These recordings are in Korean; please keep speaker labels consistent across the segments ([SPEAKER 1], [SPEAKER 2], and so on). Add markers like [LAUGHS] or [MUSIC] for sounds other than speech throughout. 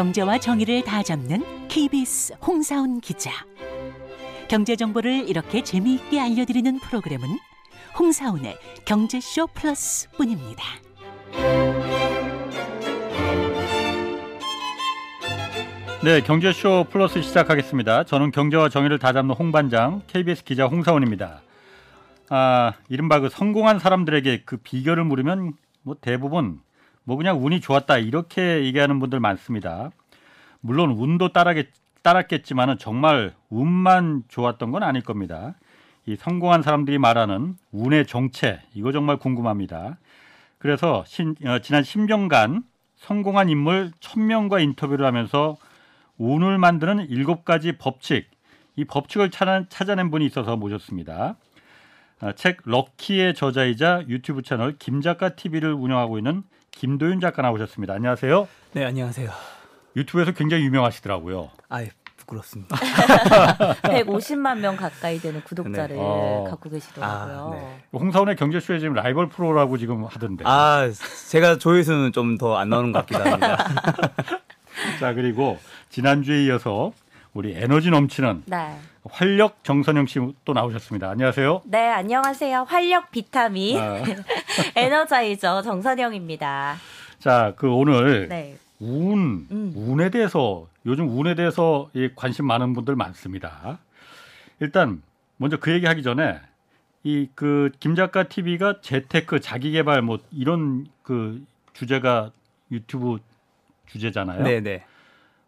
[SPEAKER 1] 경제와 정의를 다 잡는 KBS 홍사훈 기자. 경제 정보를 이렇게 재미있게 알려드리는 프로그램은 홍사훈의 경제쇼 플러스뿐입니다.
[SPEAKER 2] 네, 경제쇼 플러스 시작하겠습니다. 저는 경제와 정의를 다 잡는 홍반장 KBS 기자 홍사원입니다. 아, 이른바 그 성공한 사람들에게 그 비결을 물으면 뭐 대부분 뭐 그냥 운이 좋았다 이렇게 얘기하는 분들 많습니다. 물론 운도 따라겠, 따랐겠지만은 정말 운만 좋았던 건 아닐 겁니다. 이 성공한 사람들이 말하는 운의 정체 이거 정말 궁금합니다. 그래서 신, 어, 지난 10년간 성공한 인물 1000명과 인터뷰를 하면서 운을 만드는 일곱 가지 법칙, 이 법칙을 찾아, 찾아 낸 분이 있어서 모셨습니다. 아, 책 럭키의 저자이자 유튜브 채널 김작가 TV를 운영하고 있는 김도윤 작가 나오셨습니다. 안녕하세요.
[SPEAKER 3] 네, 안녕하세요.
[SPEAKER 2] 유튜브에서 굉장히 유명하시더라고요.
[SPEAKER 3] 아, 부끄럽습니다. [LAUGHS]
[SPEAKER 4] 150만 명 가까이 되는 구독자를
[SPEAKER 2] 네. 어.
[SPEAKER 4] 갖고 계시더라고요.
[SPEAKER 3] 아, 네.
[SPEAKER 2] 홍사원의 경제쇼에 지금 라이벌 프로라고 지금 하던데.
[SPEAKER 3] 아, 제가 조회수는 좀 더 안 나오는 것 같기도 합니다. [LAUGHS]
[SPEAKER 2] 자 그리고 지난주에 이어서 우리 에너지 넘치는
[SPEAKER 4] 네.
[SPEAKER 2] 활력 정선영 씨 또 나오셨습니다. 안녕하세요.
[SPEAKER 4] 네, 안녕하세요. 활력 비타민
[SPEAKER 2] 아, [LAUGHS]
[SPEAKER 4] 에너자이저 정선영입니다.
[SPEAKER 2] 자, 그 오늘
[SPEAKER 4] 네.
[SPEAKER 2] 운,
[SPEAKER 4] 음.
[SPEAKER 2] 운에 대해서 요즘 운에 대해서 이 관심 많은 분들 많습니다. 일단 먼저 그 얘기하기 전에 이 그 김작가 TV가 재테크 자기개발 뭐 이런 그 주제가 유튜브 주제잖아요.
[SPEAKER 3] 네, 네.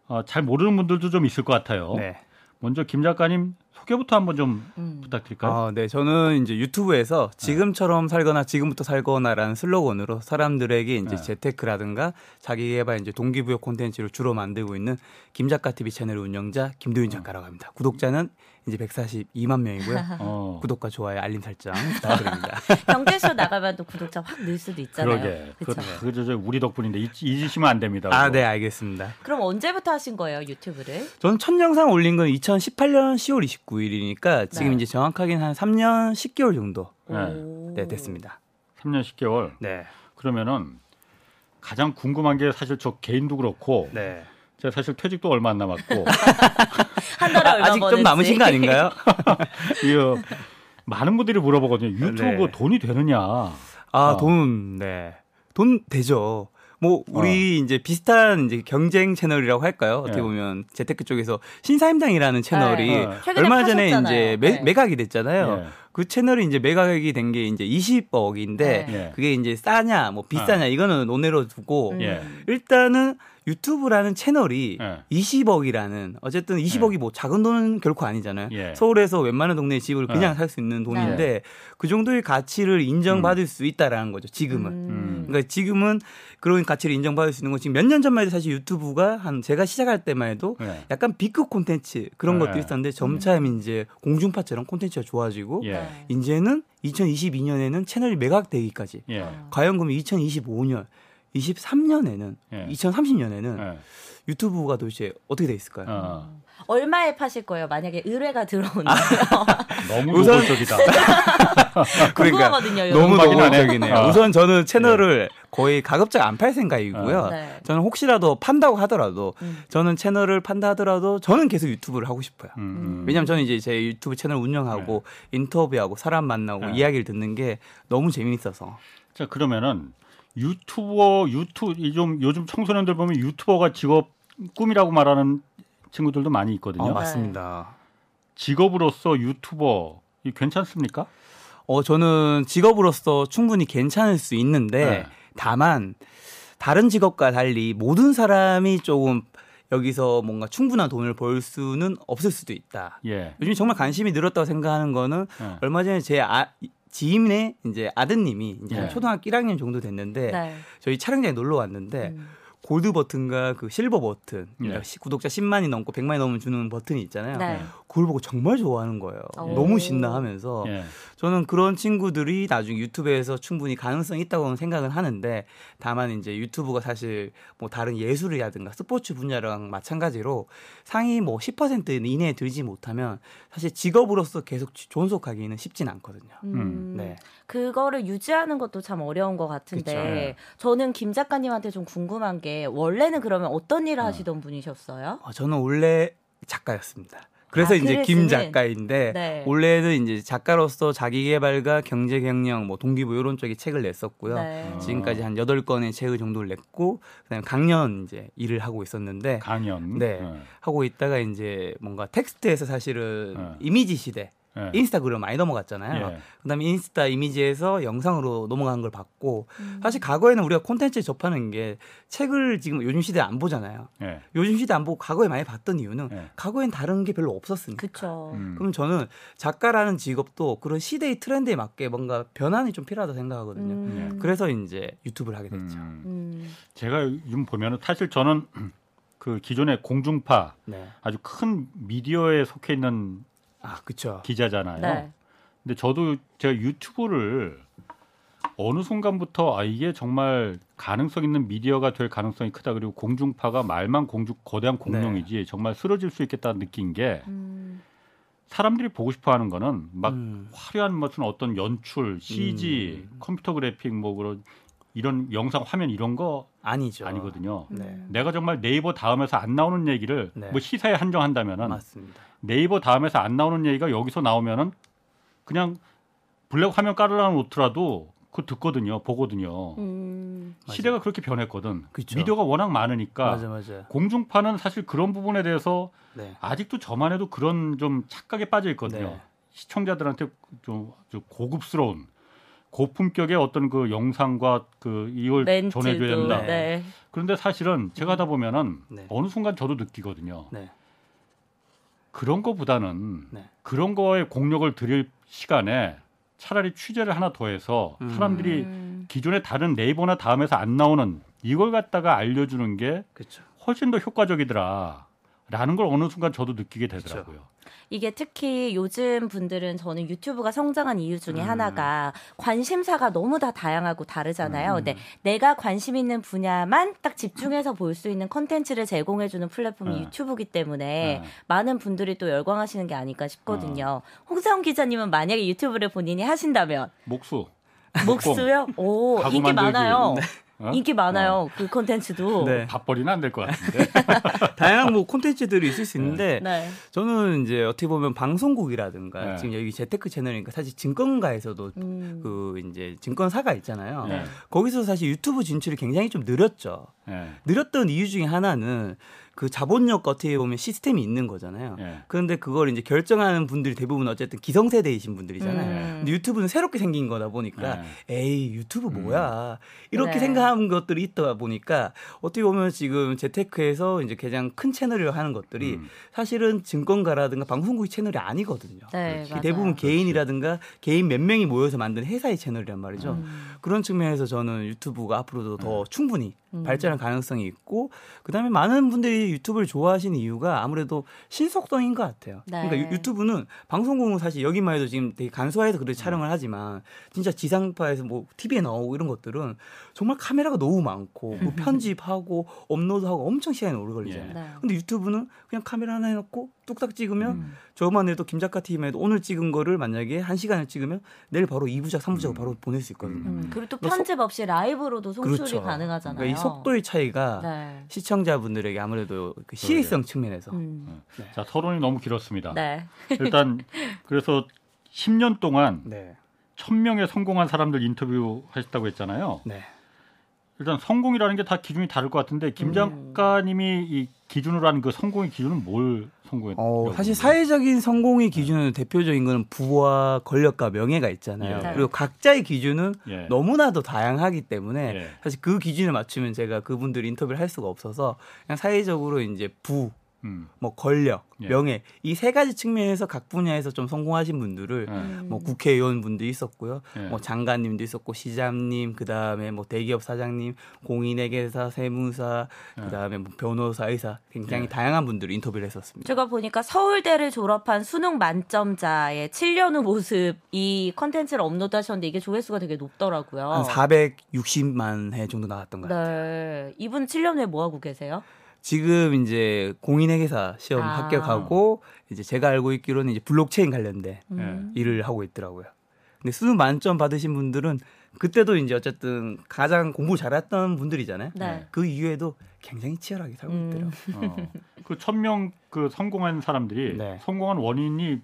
[SPEAKER 2] 어, 잘 모르는 분들도 좀 있을 것 같아요.
[SPEAKER 3] 네.
[SPEAKER 2] 먼저 김 작가님 소개부터 한번 좀
[SPEAKER 4] 음.
[SPEAKER 2] 부탁드릴까요?
[SPEAKER 3] 아, 네. 저는 이제 유튜브에서 지금처럼 살거나 지금부터 살거나라는 슬로건으로 사람들에게 이제
[SPEAKER 2] 네.
[SPEAKER 3] 재테크라든가 자기 개발 이제 동기부여 콘텐츠를 주로 만들고 있는 김 작가 TV 채널 운영자 김도윤 작가라고 합니다. 구독자는 이제 142만 명이고요. [LAUGHS]
[SPEAKER 2] 어,
[SPEAKER 3] 구독과 좋아요, 알림 설정 [LAUGHS] 부탁드립니다.
[SPEAKER 4] 경제쇼 나가면 또 구독자 확 늘 수도 있잖아요.
[SPEAKER 2] 그러게. 그,
[SPEAKER 4] 그렇죠.
[SPEAKER 2] 그, 저, 우리 덕분인데 잊, 잊으시면 안 됩니다.
[SPEAKER 3] 아,
[SPEAKER 2] 그거.
[SPEAKER 3] 네, 알겠습니다.
[SPEAKER 4] 그럼 언제부터 하신 거예요, 유튜브를?
[SPEAKER 3] 저는 첫 영상 올린 건 2018년 10월 29일이니까 지금
[SPEAKER 4] 네.
[SPEAKER 3] 이제 정확하게는 한 3년 10개월 정도
[SPEAKER 2] 네.
[SPEAKER 4] 오.
[SPEAKER 3] 네, 됐습니다.
[SPEAKER 2] 3년 10개월.
[SPEAKER 3] 네.
[SPEAKER 2] 그러면은 가장 궁금한 게 사실 저 개인도 그렇고
[SPEAKER 3] 네.
[SPEAKER 2] 제가 사실 퇴직도 얼마 안 남았고 [LAUGHS]
[SPEAKER 4] 한 달에 얼마
[SPEAKER 3] 아직
[SPEAKER 4] 버는지.
[SPEAKER 3] 좀 남으신 거 아닌가요? [LAUGHS]
[SPEAKER 2] 이거 많은 분들이 물어보거든요. 유튜브
[SPEAKER 3] 네.
[SPEAKER 2] 돈이 되느냐?
[SPEAKER 3] 아,
[SPEAKER 2] 어.
[SPEAKER 3] 돈, 네. 돈 되죠. 뭐, 우리 이제 비슷한 이제 경쟁 채널이라고 할까요? 어떻게
[SPEAKER 2] 네.
[SPEAKER 3] 보면 재테크 쪽에서 신사임당이라는 채널이
[SPEAKER 4] 네.
[SPEAKER 2] 어.
[SPEAKER 4] 최근에
[SPEAKER 3] 얼마 전에
[SPEAKER 4] 파셨잖아요.
[SPEAKER 3] 이제 매,
[SPEAKER 4] 네.
[SPEAKER 3] 매각이 됐잖아요.
[SPEAKER 2] 예.
[SPEAKER 3] 그 채널이 이제 매각이 된 게 이제 20억인데
[SPEAKER 4] 네.
[SPEAKER 2] 예.
[SPEAKER 3] 그게 이제 싸냐, 뭐 비싸냐 이거는 논외로 두고
[SPEAKER 4] 음.
[SPEAKER 2] 예.
[SPEAKER 3] 일단은 유튜브라는 채널이
[SPEAKER 2] 예.
[SPEAKER 3] 20억이라는 어쨌든 20억이 뭐 작은 돈은 결코 아니잖아요.
[SPEAKER 2] 예.
[SPEAKER 3] 서울에서 웬만한 동네 집을 그냥
[SPEAKER 2] 예.
[SPEAKER 3] 살수 있는 돈인데 그 정도의 가치를 인정받을 수 있다라는 거죠. 지금은.
[SPEAKER 2] 음.
[SPEAKER 3] 그러니까 지금은 그런 가치를 인정받을 수 있는 건 지금 몇 년 전만 해도 사실 유튜브가 한 제가 시작할 때만 해도
[SPEAKER 2] 예.
[SPEAKER 3] 약간 B급 콘텐츠 그런
[SPEAKER 2] 네.
[SPEAKER 3] 것도 있었는데 점차 이제 공중파처럼 콘텐츠가 좋아지고
[SPEAKER 2] 예.
[SPEAKER 4] 네.
[SPEAKER 3] 이제는 2022년에는 채널이 매각되기까지
[SPEAKER 2] 예.
[SPEAKER 3] 과연 그럼 2025년 23년에는
[SPEAKER 2] 예.
[SPEAKER 3] 2030년에는
[SPEAKER 2] 예.
[SPEAKER 3] 유튜브가 도대체 어떻게 돼 있을까요?
[SPEAKER 2] 어.
[SPEAKER 4] 얼마에 파실 거예요? 만약에 의뢰가 들어오는데요. [LAUGHS]
[SPEAKER 2] 너무
[SPEAKER 3] 우선-
[SPEAKER 2] 노골적이다. [LAUGHS]
[SPEAKER 4] 궁금하거든요.
[SPEAKER 3] 너무. 노골적이네요.
[SPEAKER 2] 어.
[SPEAKER 3] 우선 저는 채널을 거의 가급적 안 팔 생각이고요.
[SPEAKER 2] 어.
[SPEAKER 4] 네.
[SPEAKER 3] 저는 혹시라도 판다고 하더라도
[SPEAKER 4] 음.
[SPEAKER 3] 저는 채널을 판다 하더라도 저는 계속 유튜브를 하고 싶어요.
[SPEAKER 2] 음, 음.
[SPEAKER 3] 왜냐면 저는 이제 제 유튜브 채널 운영하고 인터뷰하고 사람 만나고
[SPEAKER 2] 네.
[SPEAKER 3] 이야기를 듣는 게 너무 재미있어서.
[SPEAKER 2] 자 그러면은 유튜버 유튜 이좀 요즘 청소년들 보면 유튜버가 직업 꿈이라고 말하는 친구들도 많이 있거든요.
[SPEAKER 3] 어, 맞습니다.
[SPEAKER 2] 직업으로서 유튜버 이 괜찮습니까?
[SPEAKER 3] 어, 저는 직업으로서 충분히 괜찮을 수 있는데
[SPEAKER 2] 네.
[SPEAKER 3] 다만 다른 직업과 달리 모든 사람이 조금 여기서 뭔가 충분한 돈을 벌 수는 없을 수도 있다.
[SPEAKER 2] 예.
[SPEAKER 3] 요즘 정말 관심이 늘었다고 생각하는 거는
[SPEAKER 2] 예.
[SPEAKER 3] 얼마 전에 제 아, 지인의 이제 아드님이 이제 한
[SPEAKER 2] 네.
[SPEAKER 3] 초등학교 1학년 정도 됐는데
[SPEAKER 4] 네.
[SPEAKER 3] 저희 촬영장에 놀러 왔는데
[SPEAKER 4] 음.
[SPEAKER 3] 골드 버튼과 그 실버 버튼 그러니까
[SPEAKER 2] 네.
[SPEAKER 3] 시- 구독자 10만이 넘고 100만이 넘으면 주는 버튼이 있잖아요.
[SPEAKER 4] 네.
[SPEAKER 3] 그걸 보고 정말 좋아하는 거예요.
[SPEAKER 4] 오.
[SPEAKER 3] 너무 신나하면서
[SPEAKER 2] 예.
[SPEAKER 3] 저는 그런 친구들이 나중에 유튜브에서 충분히 가능성이 있다고 생각은 하는데 다만 이제 유튜브가 사실 뭐 다른 예술이라든가 스포츠 분야랑 마찬가지로 상위 뭐 10% 이내에 들지 못하면 사실 직업으로서 계속 존속하기는 쉽진 않거든요.
[SPEAKER 4] 음.
[SPEAKER 3] 네.
[SPEAKER 4] 그거를 유지하는 것도 참 어려운 것 같은데
[SPEAKER 3] 그쵸.
[SPEAKER 2] 네.
[SPEAKER 4] 저는 김 작가님한테 좀 궁금한 게게 원래는 그러면 어떤 일을
[SPEAKER 2] 어.
[SPEAKER 4] 하시던 분이셨어요?
[SPEAKER 3] 어, 저는 원래 작가였습니다. 그래서
[SPEAKER 4] 아,
[SPEAKER 3] 이제 김? 작가인데
[SPEAKER 4] 네.
[SPEAKER 3] 원래는 이제 작가로서 자기개발과 경제 경영, 뭐 동기부 이런 쪽에 책을 냈었고요.
[SPEAKER 4] 네.
[SPEAKER 3] 지금까지 한 여덟 건의 책을 정도를 냈고 그다음에 강연 이제 일을 하고 있었는데
[SPEAKER 2] 강연.
[SPEAKER 3] 네.
[SPEAKER 2] 예.
[SPEAKER 3] 하고 있다가 이제 뭔가 텍스트에서 사실은
[SPEAKER 2] 네.
[SPEAKER 3] 이미지 시대
[SPEAKER 2] 예.
[SPEAKER 3] 인스타그램 많이 넘어갔잖아요.
[SPEAKER 2] 예.
[SPEAKER 3] 그다음에 인스타 이미지에서 영상으로 넘어간 걸 봤고
[SPEAKER 4] 음.
[SPEAKER 3] 사실 과거에는 우리가 콘텐츠 접하는 게 책을 지금 요즘 시대에 안 보잖아요.
[SPEAKER 2] 예.
[SPEAKER 3] 요즘 시대 안 보고 과거에 많이 봤던 이유는
[SPEAKER 2] 예.
[SPEAKER 3] 과거엔 다른 게 별로 없었으니까.
[SPEAKER 4] 그쵸.
[SPEAKER 2] 음.
[SPEAKER 3] 그럼 저는 작가라는 직업도 그런 시대의 트렌드에 맞게 뭔가 변환이 좀 필요하다 생각하거든요.
[SPEAKER 4] 음.
[SPEAKER 3] 그래서 이제 유튜브를 하게 됐죠.
[SPEAKER 2] 음.
[SPEAKER 4] 음.
[SPEAKER 2] 제가 요즘 보면은 사실 저는 [CLEARS THROAT] 그 기존의 공중파
[SPEAKER 3] 네.
[SPEAKER 2] 아주 큰 미디어에 속해 있는
[SPEAKER 3] 아, 그렇죠.
[SPEAKER 2] 기자잖아요.
[SPEAKER 4] 네.
[SPEAKER 2] 근데 저도 제가 유튜브를 어느 순간부터 아 이게 정말 가능성 있는 미디어가 될 가능성이 크다 그리고 공중파가 말만 공중 거대한 공룡이지 정말 쓰러질 수 있겠다 느낀 게
[SPEAKER 4] 음.
[SPEAKER 2] 사람들이 보고 싶어하는 거는 막
[SPEAKER 3] 음.
[SPEAKER 2] 화려한 무슨 어떤 연출, CG,
[SPEAKER 3] 음.
[SPEAKER 2] 컴퓨터 그래픽 뭐 그런 이런 영상 화면 이런 거
[SPEAKER 3] 아니죠.
[SPEAKER 2] 아니거든요.
[SPEAKER 3] 네.
[SPEAKER 2] 내가 정말 네이버 다음에서 안 나오는 얘기를
[SPEAKER 3] 네.
[SPEAKER 2] 뭐 시사에 한정한다면은
[SPEAKER 3] 맞습니다.
[SPEAKER 2] 네이버 다음에서 안 나오는 얘기가 여기서 나오면은 그냥 블랙 화면 깔으려 놓더라도 그거 듣거든요, 보거든요.
[SPEAKER 4] 음.
[SPEAKER 2] 시대가 그렇게 변했거든.
[SPEAKER 3] 그쵸.
[SPEAKER 2] 미디어가 워낙 많으니까
[SPEAKER 3] 맞아, 맞아.
[SPEAKER 2] 공중파는 사실 그런 부분에 대해서
[SPEAKER 3] 네.
[SPEAKER 2] 아직도 저만 해도 그런 좀 착각에 빠져 있거든요.
[SPEAKER 3] 네.
[SPEAKER 2] 시청자들한테 좀, 좀 고급스러운 고품격의 어떤 그 영상과 그 이걸
[SPEAKER 4] 멘트도.
[SPEAKER 2] 전해줘야 된다.
[SPEAKER 4] 네.
[SPEAKER 2] 그런데 사실은 제가 하다 보면은
[SPEAKER 3] 네.
[SPEAKER 2] 어느 순간 저도 느끼거든요.
[SPEAKER 3] 네.
[SPEAKER 2] 그런 거보다는
[SPEAKER 3] 네.
[SPEAKER 2] 그런 거에 공력을 들일 시간에 차라리 취재를 하나 더해서
[SPEAKER 3] 음.
[SPEAKER 2] 사람들이
[SPEAKER 4] 음.
[SPEAKER 2] 기존에 다른 네이버나 다음에서 안 나오는 이걸 갖다가 알려주는 게
[SPEAKER 3] 그렇죠.
[SPEAKER 2] 훨씬 더 효과적이더라. 라는 걸 어느 순간 저도 느끼게 되더라고요.
[SPEAKER 4] 이게 특히 요즘 분들은 저는 유튜브가 성장한 이유 중에
[SPEAKER 3] 음.
[SPEAKER 4] 하나가 관심사가 너무 다 다양하고 다르잖아요.
[SPEAKER 3] 음.
[SPEAKER 4] 근데 내가 관심 있는 분야만 딱 집중해서 볼 수 있는 컨텐츠를 제공해주는 플랫폼이
[SPEAKER 2] 네.
[SPEAKER 4] 유튜브기 때문에
[SPEAKER 2] 네.
[SPEAKER 4] 많은 분들이 또 열광하시는 게 아닐까 싶거든요.
[SPEAKER 3] 어.
[SPEAKER 4] 홍사훈 기자님은 만약에 유튜브를 본인이 하신다면
[SPEAKER 2] 목수.
[SPEAKER 4] 목수요? 오 인기
[SPEAKER 2] 만들기.
[SPEAKER 4] 많아요.
[SPEAKER 2] 어?
[SPEAKER 4] 인기 많아요. 그 컨텐츠도. [LAUGHS]
[SPEAKER 3] 네.
[SPEAKER 2] 밥벌이는 안 될 것 같은데. [LAUGHS]
[SPEAKER 3] 다양한 뭐 콘텐츠들이 있을 수 있는데
[SPEAKER 4] 네.
[SPEAKER 3] 저는 이제 어떻게 보면 방송국이라든가
[SPEAKER 2] 네.
[SPEAKER 3] 지금 여기 재테크 채널이니까 사실 증권가에서도
[SPEAKER 4] 음.
[SPEAKER 3] 그 이제 증권사가 있잖아요.
[SPEAKER 2] 네.
[SPEAKER 3] 거기서 사실 유튜브 진출이 굉장히 좀 느렸죠.
[SPEAKER 2] 예.
[SPEAKER 3] 느렸던 이유 중에 하나는 그 자본력 어떻게 보면 시스템이 있는 거잖아요.
[SPEAKER 2] 예.
[SPEAKER 3] 그런데 그걸 이제 결정하는 분들이 대부분 어쨌든 기성세대이신 분들이잖아요.
[SPEAKER 4] 음.
[SPEAKER 3] 근데 유튜브는 새롭게 생긴 거다 보니까
[SPEAKER 2] 예.
[SPEAKER 3] 에이 유튜브 뭐야 이렇게
[SPEAKER 4] 네.
[SPEAKER 3] 생각하는 것들이 있다 보니까 어떻게 보면 지금 재테크에서 이제 가장 큰 채널을 하는 것들이
[SPEAKER 2] 음.
[SPEAKER 3] 사실은 증권가라든가 방송국의 채널이 아니거든요.
[SPEAKER 4] 네.
[SPEAKER 3] 대부분 개인이라든가 개인 몇 명이 모여서 만든 회사의 채널이란 말이죠.
[SPEAKER 4] 음.
[SPEAKER 3] 그런 측면에서 저는 유튜브가 앞으로도 더 충분히
[SPEAKER 4] 음.
[SPEAKER 3] 발전할 가능성이 있고 그다음에 많은 분들이 유튜브를 좋아하시는 이유가 아무래도 신속성인 것 같아요.
[SPEAKER 4] 네.
[SPEAKER 3] 그러니까 유- 유튜브는 방송국은 사실 여기만 해도 지금 되게 간소화해서 그렇게 촬영을 하지만 진짜 지상파에서 뭐 TV에 나오고 이런 것들은 정말 카메라가 너무 많고 뭐 [LAUGHS] 편집하고 업로드하고 엄청 시간이 오래 걸리잖아요.
[SPEAKER 2] 예.
[SPEAKER 4] 네.
[SPEAKER 3] 근데 유튜브는 그냥 카메라 하나 해놓고 뚝딱 찍으면
[SPEAKER 4] 음.
[SPEAKER 3] 저만 해도 김 작가 팀에도 오늘 찍은 거를 만약에 한 시간을 찍으면 내일 바로 2부작, 3부작을
[SPEAKER 2] 음.
[SPEAKER 3] 바로 보낼 수 있거든요.
[SPEAKER 4] 음, 그리고
[SPEAKER 3] 또뭐
[SPEAKER 4] 편집 없이 라이브로도 송출이
[SPEAKER 3] 그렇죠.
[SPEAKER 4] 가능하잖아요.
[SPEAKER 3] 그러니까 이 속도의 차이가
[SPEAKER 4] 네.
[SPEAKER 3] 시청자분들에게 아무래도 그 시의성 측면에서
[SPEAKER 4] 음.
[SPEAKER 2] 자, 토론이 너무 길었습니다.
[SPEAKER 4] 네.
[SPEAKER 2] 일단 [LAUGHS] 그래서 10년 동안
[SPEAKER 3] 네.
[SPEAKER 2] 1000명의 성공한 사람들 인터뷰 하셨다고 했잖아요.
[SPEAKER 3] 네.
[SPEAKER 2] 일단 성공이라는 게 다 기준이 다를 것 같은데 김
[SPEAKER 4] 음.
[SPEAKER 2] 작가님이 이 기준으로 하는 그 성공의 기준은 뭘 성공했?
[SPEAKER 3] 어, 사실 사회적인 성공의 기준은 대표적인 거는 부와 권력과 명예가 있잖아요.
[SPEAKER 2] 예.
[SPEAKER 3] 그리고 각자의 기준은
[SPEAKER 2] 예.
[SPEAKER 3] 너무나도 다양하기 때문에
[SPEAKER 2] 예.
[SPEAKER 3] 사실 그 기준에 맞추면 제가 그분들 인터뷰를 할 수가 없어서 그냥 사회적으로 이제 부,
[SPEAKER 2] 음.
[SPEAKER 3] 뭐 권력,
[SPEAKER 2] 예.
[SPEAKER 3] 명예 이 세 가지 측면에서 각 분야에서 좀 성공하신 분들을
[SPEAKER 2] 예.
[SPEAKER 4] 음.
[SPEAKER 3] 뭐 국회의원 분도 있었고요.
[SPEAKER 2] 예.
[SPEAKER 3] 뭐 장관님도 있었고 시장님 그 다음에 뭐 대기업 사장님, 공인회계사, 세무사, 그 다음에 뭐 변호사, 의사 굉장히
[SPEAKER 2] 예.
[SPEAKER 3] 다양한 분들을 인터뷰를 했었습니다.
[SPEAKER 4] 제가 보니까 서울대를 졸업한 수능 만점자의 7년 후 모습 이 컨텐츠를 업로드하셨는데 이게 조회수가 되게 높더라고요.
[SPEAKER 3] 한 460만 회 정도 나왔던 것 같아요.
[SPEAKER 4] 네. 이분 7년 후에 뭐 하고 계세요?
[SPEAKER 3] 지금 이제 공인회계사 시험
[SPEAKER 4] 아.
[SPEAKER 3] 합격하고 이제 제가 알고 있기로는 이제 블록체인 관련된
[SPEAKER 4] 음.
[SPEAKER 3] 일을 하고 있더라고요. 근데 수능 만점 받으신 분들은 그때도 이제 어쨌든 가장 공부 잘했던 분들이잖아요.
[SPEAKER 4] 네.
[SPEAKER 3] 그 이후에도 굉장히 치열하게 살고
[SPEAKER 4] 음.
[SPEAKER 3] 있더라고요.
[SPEAKER 2] 어. 그 천 명 그 성공한 사람들이
[SPEAKER 3] 네.
[SPEAKER 2] 성공한 원인이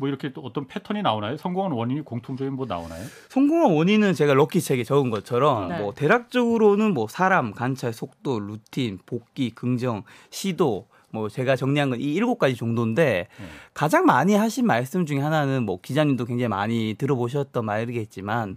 [SPEAKER 2] 뭐 이렇게 또 어떤 패턴이 나오나요? 성공한 원인이 공통적인 뭐 나오나요?
[SPEAKER 3] 성공한 원인은 제가 럭키 책에 적은 것처럼
[SPEAKER 4] 네.
[SPEAKER 3] 뭐 대략적으로는 뭐 사람, 관찰, 속도, 루틴, 복귀, 긍정, 시도 뭐 제가 정리한 건 이 일곱 가지 정도인데
[SPEAKER 2] 네.
[SPEAKER 3] 가장 많이 하신 말씀 중에 하나는 뭐 기자님도 굉장히 많이 들어보셨던 말이겠지만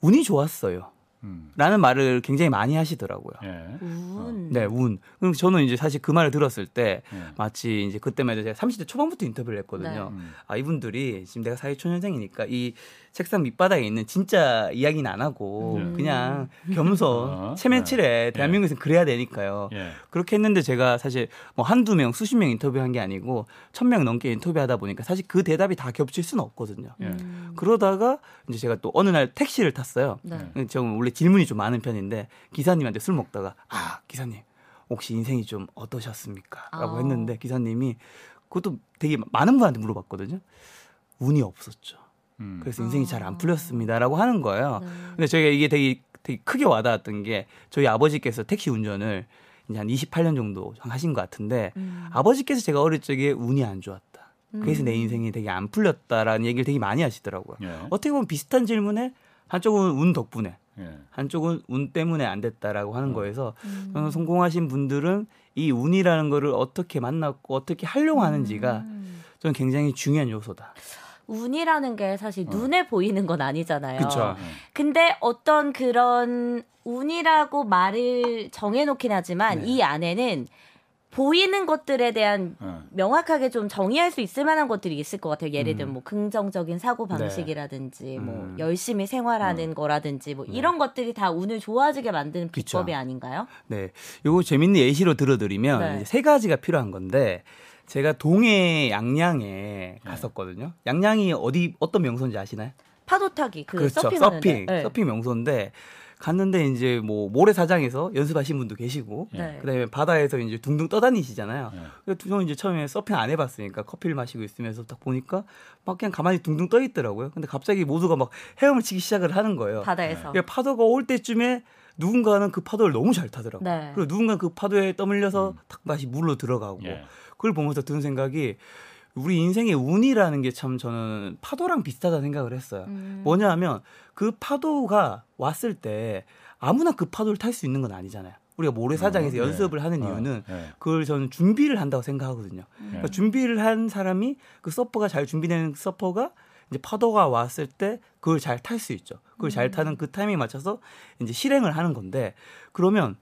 [SPEAKER 3] 운이 좋았어요.
[SPEAKER 2] 음.
[SPEAKER 3] 라는 말을 굉장히 많이 하시더라고요.
[SPEAKER 2] 예.
[SPEAKER 4] 운.
[SPEAKER 3] 네, 운. 그럼 저는 이제 사실 그 말을 들었을 때
[SPEAKER 2] 예.
[SPEAKER 3] 마치 이제 그때만 해도 제가 30대 초반부터 인터뷰를 했거든요.
[SPEAKER 4] 네.
[SPEAKER 2] 음.
[SPEAKER 3] 아, 이분들이 지금 내가 사회초년생이니까 이 책상 밑바닥에 있는 진짜 이야기는 안 하고
[SPEAKER 2] 음.
[SPEAKER 3] 그냥 겸손,
[SPEAKER 2] 어,
[SPEAKER 3] 체면칠해 대한민국에서는 그래야 되니까요.
[SPEAKER 2] 예.
[SPEAKER 3] 그렇게 했는데 제가 사실 뭐 한두 명, 수십 명 인터뷰한 게 아니고 천 명 넘게 인터뷰하다 보니까 사실 그 대답이 다 겹칠 수는 없거든요.
[SPEAKER 2] 예.
[SPEAKER 4] 음.
[SPEAKER 3] 그러다가 이제 제가 또 어느 날 택시를 탔어요.
[SPEAKER 4] 네.
[SPEAKER 3] 저는 원래 질문이 좀 많은 편인데 기사님한테 술 먹다가 아 기사님 혹시 인생이 좀 어떠셨습니까? 라고
[SPEAKER 4] 아.
[SPEAKER 3] 했는데 기사님이 그것도 되게 많은 분한테 물어봤거든요. 운이 없었죠.
[SPEAKER 2] 음.
[SPEAKER 3] 그래서 인생이 잘
[SPEAKER 4] 아.
[SPEAKER 3] 안 풀렸습니다라고 하는 거예요.
[SPEAKER 4] 네.
[SPEAKER 3] 근데 저희가 이게 되게 되게 크게 와닿았던 게 저희 아버지께서 택시 운전을 이제 한 28년 정도 하신 것 같은데
[SPEAKER 4] 음.
[SPEAKER 3] 아버지께서 제가 어릴 적에 운이 안 좋았다. 그래서 내
[SPEAKER 4] 음.
[SPEAKER 3] 인생이 되게 안 풀렸다라는 얘기를 되게 많이 하시더라고요.
[SPEAKER 2] 예.
[SPEAKER 3] 어떻게 보면 비슷한 질문에 한쪽은 운 덕분에
[SPEAKER 2] 예.
[SPEAKER 3] 한쪽은 운 때문에 안 됐다라고 하는
[SPEAKER 2] 음.
[SPEAKER 3] 거에서
[SPEAKER 4] 음.
[SPEAKER 3] 저는 성공하신 분들은 이 운이라는 거를 어떻게 만났고 어떻게 활용하는지가
[SPEAKER 4] 음.
[SPEAKER 3] 저는 굉장히 중요한 요소다.
[SPEAKER 4] 운이라는 게 사실 눈에 보이는 건 아니잖아요.
[SPEAKER 3] 어. 그쵸.
[SPEAKER 4] 근데 어떤 그런 운이라고 말을 정해놓긴 하지만
[SPEAKER 3] 네.
[SPEAKER 4] 이 안에는 보이는 것들에 대한
[SPEAKER 2] 어.
[SPEAKER 4] 명확하게 좀 정의할 수 있을 만한 것들이 있을 것 같아요. 예를
[SPEAKER 3] 음.
[SPEAKER 4] 들면 뭐 긍정적인 사고 방식이라든지 뭐
[SPEAKER 3] 음.
[SPEAKER 4] 열심히 생활하는 거라든지 뭐 이런 것들이 다 운을 좋아지게 만드는
[SPEAKER 3] 그쵸.
[SPEAKER 4] 비법이 아닌가요?
[SPEAKER 3] 네. 요거 재밌는 예시로 들어드리면
[SPEAKER 4] 네.
[SPEAKER 3] 세 가지가 필요한 건데 제가 동해 양양에 갔었거든요. 양양이 어디 어떤 명소인지 아시나요?
[SPEAKER 4] 파도 타기 그
[SPEAKER 3] 그렇죠.
[SPEAKER 4] 서핑
[SPEAKER 3] 서핑.
[SPEAKER 4] 네.
[SPEAKER 3] 서핑 명소인데 갔는데 이제 뭐 모래사장에서 연습하신 분도 계시고
[SPEAKER 4] 네.
[SPEAKER 3] 그다음에 바다에서 이제 둥둥 떠다니시잖아요.
[SPEAKER 2] 예.
[SPEAKER 3] 그래서 저는 이제 처음에 서핑 안 해봤으니까 커피를 마시고 있으면서 딱 보니까 막 그냥 가만히 둥둥 떠 있더라고요. 근데 갑자기 모두가 막 헤엄을 치기 시작을 하는 거예요.
[SPEAKER 4] 바다에서.
[SPEAKER 3] 그러니까 파도가 올 때쯤에 누군가는 그 파도를 너무 잘 타더라고요.
[SPEAKER 4] 네.
[SPEAKER 3] 그리고 누군가는 그 파도에 떠밀려서 탁 다시 물로 들어가고
[SPEAKER 2] 예.
[SPEAKER 3] 그걸 보면서 드는 생각이 우리 인생의 운이라는 게 참 저는 파도랑 비슷하다 생각을 했어요.
[SPEAKER 4] 음.
[SPEAKER 3] 뭐냐 하면 그 파도가 왔을 때 아무나 그 파도를 탈 수 있는 건 아니잖아요. 우리가 모래사장에서
[SPEAKER 2] 어,
[SPEAKER 3] 연습을 하는
[SPEAKER 2] 어,
[SPEAKER 3] 이유는
[SPEAKER 2] 예.
[SPEAKER 3] 그걸 저는 준비를 한다고 생각하거든요. 그러니까 준비를 한 사람이 그 서퍼가 잘 준비된 서퍼가 이제 파도가 왔을 때 그걸 잘 탈 수 있죠. 그걸 잘 타는 그 타이밍에 맞춰서 이제 실행을 하는 건데 그러면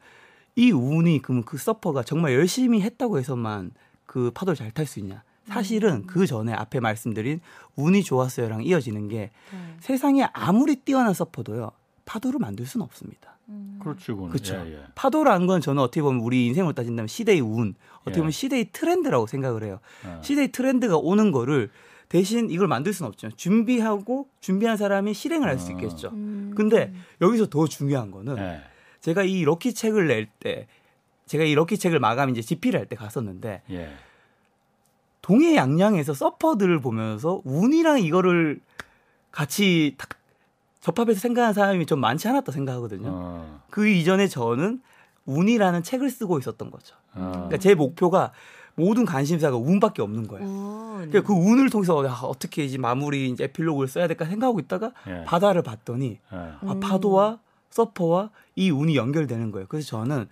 [SPEAKER 3] 이 운이 그러면 그 서퍼가 정말 열심히 했다고 해서만 그 파도를 잘 탈 수 있냐? 사실은 그 전에 앞에 말씀드린 운이 좋았어요랑 이어지는 게
[SPEAKER 4] 네.
[SPEAKER 3] 세상에 아무리 뛰어난 서퍼도요 파도를 만들 수는 없습니다.
[SPEAKER 4] 음.
[SPEAKER 2] 그건.
[SPEAKER 3] 그쵸.
[SPEAKER 2] 예, 예.
[SPEAKER 3] 파도라는 건 저는 어떻게 보면 우리 인생으로 따진다면 시대의 운, 어떻게
[SPEAKER 2] 예.
[SPEAKER 3] 보면 시대의 트렌드라고 생각을 해요.
[SPEAKER 2] 어.
[SPEAKER 3] 시대의 트렌드가 오는 거를 대신 이걸 만들 수는 없죠. 준비하고 준비한 사람이 실행을 할수
[SPEAKER 2] 어.
[SPEAKER 3] 있겠죠.
[SPEAKER 4] 음.
[SPEAKER 3] 근데 여기서 더 중요한 거는
[SPEAKER 2] 예.
[SPEAKER 3] 제가 이 럭키 책을 낼 때 제가 이 럭키 책을 마감 이제 집필을 할 때 갔었는데
[SPEAKER 2] 예.
[SPEAKER 3] 동해 양양에서 서퍼들을 보면서 운이랑 이거를 같이 탁 접합해서 생각하는 사람이 좀 많지 않았다 생각하거든요.
[SPEAKER 2] 어.
[SPEAKER 3] 그 이전에 저는 운이라는 책을 쓰고 있었던 거죠.
[SPEAKER 2] 어.
[SPEAKER 3] 그러니까 제 목표가 모든 관심사가 운밖에 없는 거예요.
[SPEAKER 4] 운.
[SPEAKER 3] 그러니까 그 운을 통해서 야, 어떻게 이제 마무리 이제 에필로그를 써야 될까 생각하고 있다가
[SPEAKER 2] 예.
[SPEAKER 3] 바다를 봤더니
[SPEAKER 2] 예.
[SPEAKER 3] 아,
[SPEAKER 4] 음.
[SPEAKER 3] 파도와 서퍼와 이 운이 연결되는 거예요. 그래서 저는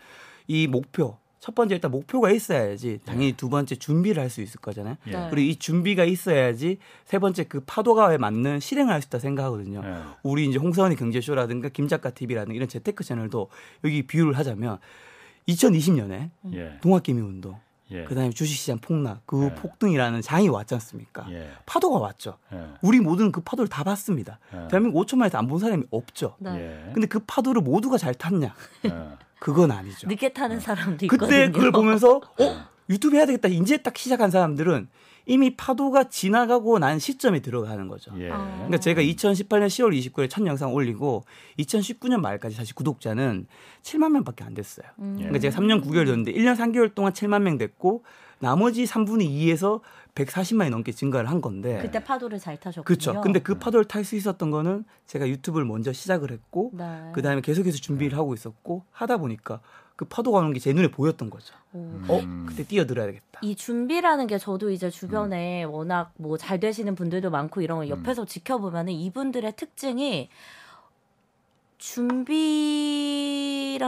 [SPEAKER 3] 이 목표 첫 번째 일단 목표가 있어야지 당연히 두 번째 준비를 할 수 있을 거잖아요.
[SPEAKER 2] 예.
[SPEAKER 4] 네.
[SPEAKER 3] 그리고 이 준비가 있어야지 세 번째 그 파도가 맞는 실행을 할 수 있다 생각하거든요.
[SPEAKER 2] 예.
[SPEAKER 3] 우리 이제 홍사원이 경제쇼라든가 김작가 TV라든가 이런 재테크 채널도 여기 비유를 하자면 2020년에
[SPEAKER 2] 예.
[SPEAKER 3] 동학개미 운동,
[SPEAKER 2] 예.
[SPEAKER 3] 그다음에 주식시장 폭락, 그
[SPEAKER 2] 예.
[SPEAKER 3] 폭등이라는 장이 왔지 않습니까?
[SPEAKER 2] 예.
[SPEAKER 3] 파도가 왔죠.
[SPEAKER 2] 예.
[SPEAKER 3] 우리 모두는 그 파도를 다 봤습니다.
[SPEAKER 2] 예.
[SPEAKER 3] 대한민국 5천만에서 안 본 사람이 없죠.
[SPEAKER 4] 네.
[SPEAKER 2] 예.
[SPEAKER 3] 근데 그 파도를 모두가 잘 탔냐? [LAUGHS]
[SPEAKER 2] 예.
[SPEAKER 3] 그건 아니죠.
[SPEAKER 4] 늦게 타는 사람도 있거든요.
[SPEAKER 3] 그때 그걸 보면서 어 유튜브 해야 되겠다. 이제 딱 시작한 사람들은 이미 파도가 지나가고 난 시점에 들어가는 거죠.
[SPEAKER 2] 예.
[SPEAKER 4] 어.
[SPEAKER 3] 그러니까 제가 2018년 10월 29일에 첫 영상 올리고 2019년 말까지 사실 구독자는 7만 명밖에 안 됐어요.
[SPEAKER 4] 음.
[SPEAKER 3] 그러니까 제가 3년 9개월 됐는데 1년 3개월 동안 7만 명 됐고 나머지 3분의 2에서 140만이 넘게 증가를 한 건데
[SPEAKER 4] 그때 파도를 잘 타셨군요.
[SPEAKER 3] 그렇죠. 근데 그 파도를 탈 수 있었던 거는 제가 유튜브를 먼저 시작을 했고
[SPEAKER 4] 네.
[SPEAKER 3] 그다음에 계속해서 준비를 하고 있었고 하다 보니까 그 파도가 오는 게 제 눈에 보였던 거죠.
[SPEAKER 4] 오.
[SPEAKER 3] 어,
[SPEAKER 2] 음.
[SPEAKER 3] 그때 뛰어들어야겠다.
[SPEAKER 4] 이 준비라는 게 저도 이제 주변에
[SPEAKER 3] 음.
[SPEAKER 4] 워낙 뭐 잘 되시는 분들도 많고 이런 걸 옆에서 지켜보면은 이분들의 특징이 준비랑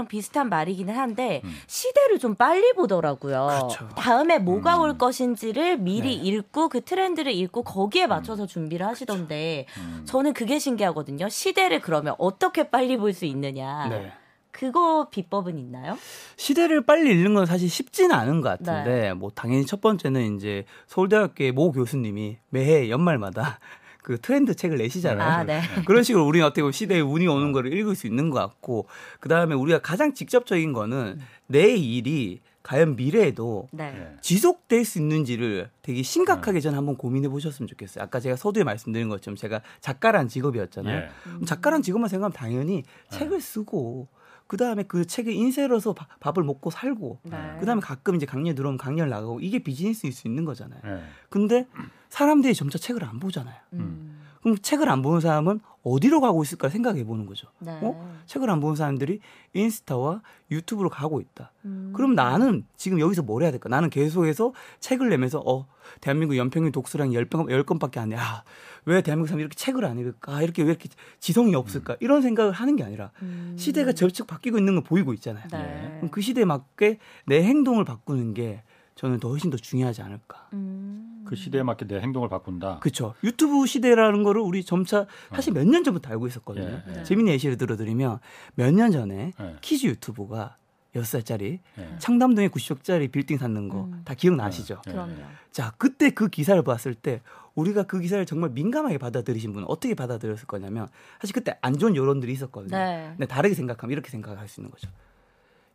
[SPEAKER 4] 비슷한 말이기는 한데
[SPEAKER 2] 음.
[SPEAKER 4] 시대를 좀 빨리 보더라고요.
[SPEAKER 3] 그렇죠.
[SPEAKER 4] 다음에 뭐가
[SPEAKER 2] 음.
[SPEAKER 4] 올 것인지를 미리
[SPEAKER 3] 네.
[SPEAKER 4] 읽고 그 트렌드를 읽고 거기에 맞춰서 준비를 하시던데
[SPEAKER 2] 음.
[SPEAKER 4] 저는 그게 신기하거든요. 시대를 그러면 어떻게 빨리 볼 수 있느냐.
[SPEAKER 3] 네.
[SPEAKER 4] 그거 비법은 있나요?
[SPEAKER 3] 시대를 빨리 읽는 건 사실 쉽지는 않은 것 같은데
[SPEAKER 4] 네.
[SPEAKER 3] 뭐 당연히 첫 번째는 이제 서울대학교의 모 교수님이 매해 연말마다 그 트렌드 책을 내시잖아요.
[SPEAKER 4] 아, 네. [LAUGHS]
[SPEAKER 3] 그런 식으로 우리는 어떻게 보면 시대의 운이 오는 거를 읽을 수 있는 것 같고 그 다음에 우리가 가장 직접적인 거는 내 일이 과연 미래에도
[SPEAKER 4] 네.
[SPEAKER 2] 예.
[SPEAKER 3] 지속될 수 있는지를 되게 심각하게 저는 한번 고민해 보셨으면 좋겠어요. 아까 제가 서두에 말씀드린 것처럼 제가 작가란 직업이었잖아요.
[SPEAKER 2] 예.
[SPEAKER 3] 작가란 직업만 생각하면 당연히 책을 쓰고 그 다음에 그 책에 인쇄로서 바- 밥을 먹고 살고
[SPEAKER 4] 네.
[SPEAKER 3] 그 다음에 가끔 이제 강연 들어오면 강연 나가고 이게 비즈니스일 수 있는 거잖아요.
[SPEAKER 2] 예.
[SPEAKER 3] 근데 사람들이 점차 책을 안 보잖아요.
[SPEAKER 4] 음.
[SPEAKER 3] 그럼 책을 안 보는 사람은 어디로 가고 있을까 생각해 보는 거죠.
[SPEAKER 4] 네.
[SPEAKER 3] 어? 책을 안 보는 사람들이 인스타와 유튜브로 가고 있다.
[SPEAKER 4] 음.
[SPEAKER 3] 그럼 나는 지금 여기서 뭘 해야 될까? 나는 계속해서 책을 내면서 어 대한민국 연평균 독서량이 10건, 10건밖에 안 돼. 아, 왜 대한민국 사람이 이렇게 책을 안 읽을까? 아, 이렇게 왜 이렇게 지성이 없을까? 이런 생각을 하는 게 아니라
[SPEAKER 4] 음.
[SPEAKER 3] 시대가 절측 바뀌고 있는 걸 보이고 있잖아요.
[SPEAKER 4] 네.
[SPEAKER 3] 그럼 그 시대에 맞게 내 행동을 바꾸는 게 저는 더 훨씬 더 중요하지 않을까.
[SPEAKER 4] 음.
[SPEAKER 2] 그 시대에 맞게 내 행동을 바꾼다.
[SPEAKER 3] 그렇죠. 유튜브 시대라는 거를 우리 점차 사실 몇 년 전부터 알고 있었거든요.
[SPEAKER 2] 예,
[SPEAKER 4] 예.
[SPEAKER 3] 재밌는 예시를 들어드리면 몇 년 전에
[SPEAKER 2] 예.
[SPEAKER 3] kids 유튜브가 6살짜리
[SPEAKER 2] 예.
[SPEAKER 3] 청담동에 90억짜리 빌딩 샀는 거
[SPEAKER 4] 음.
[SPEAKER 3] 다 기억나시죠?
[SPEAKER 2] 예.
[SPEAKER 4] 그럼요.
[SPEAKER 3] 자, 그때 그 기사를 봤을 때 우리가 그 기사를 정말 민감하게 받아들이신 분은 어떻게 받아들였을 거냐면 사실 그때 안 좋은 여론들이 있었거든요.
[SPEAKER 4] 네.
[SPEAKER 3] 근데 다르게 생각하면 이렇게 생각할 수 있는 거죠.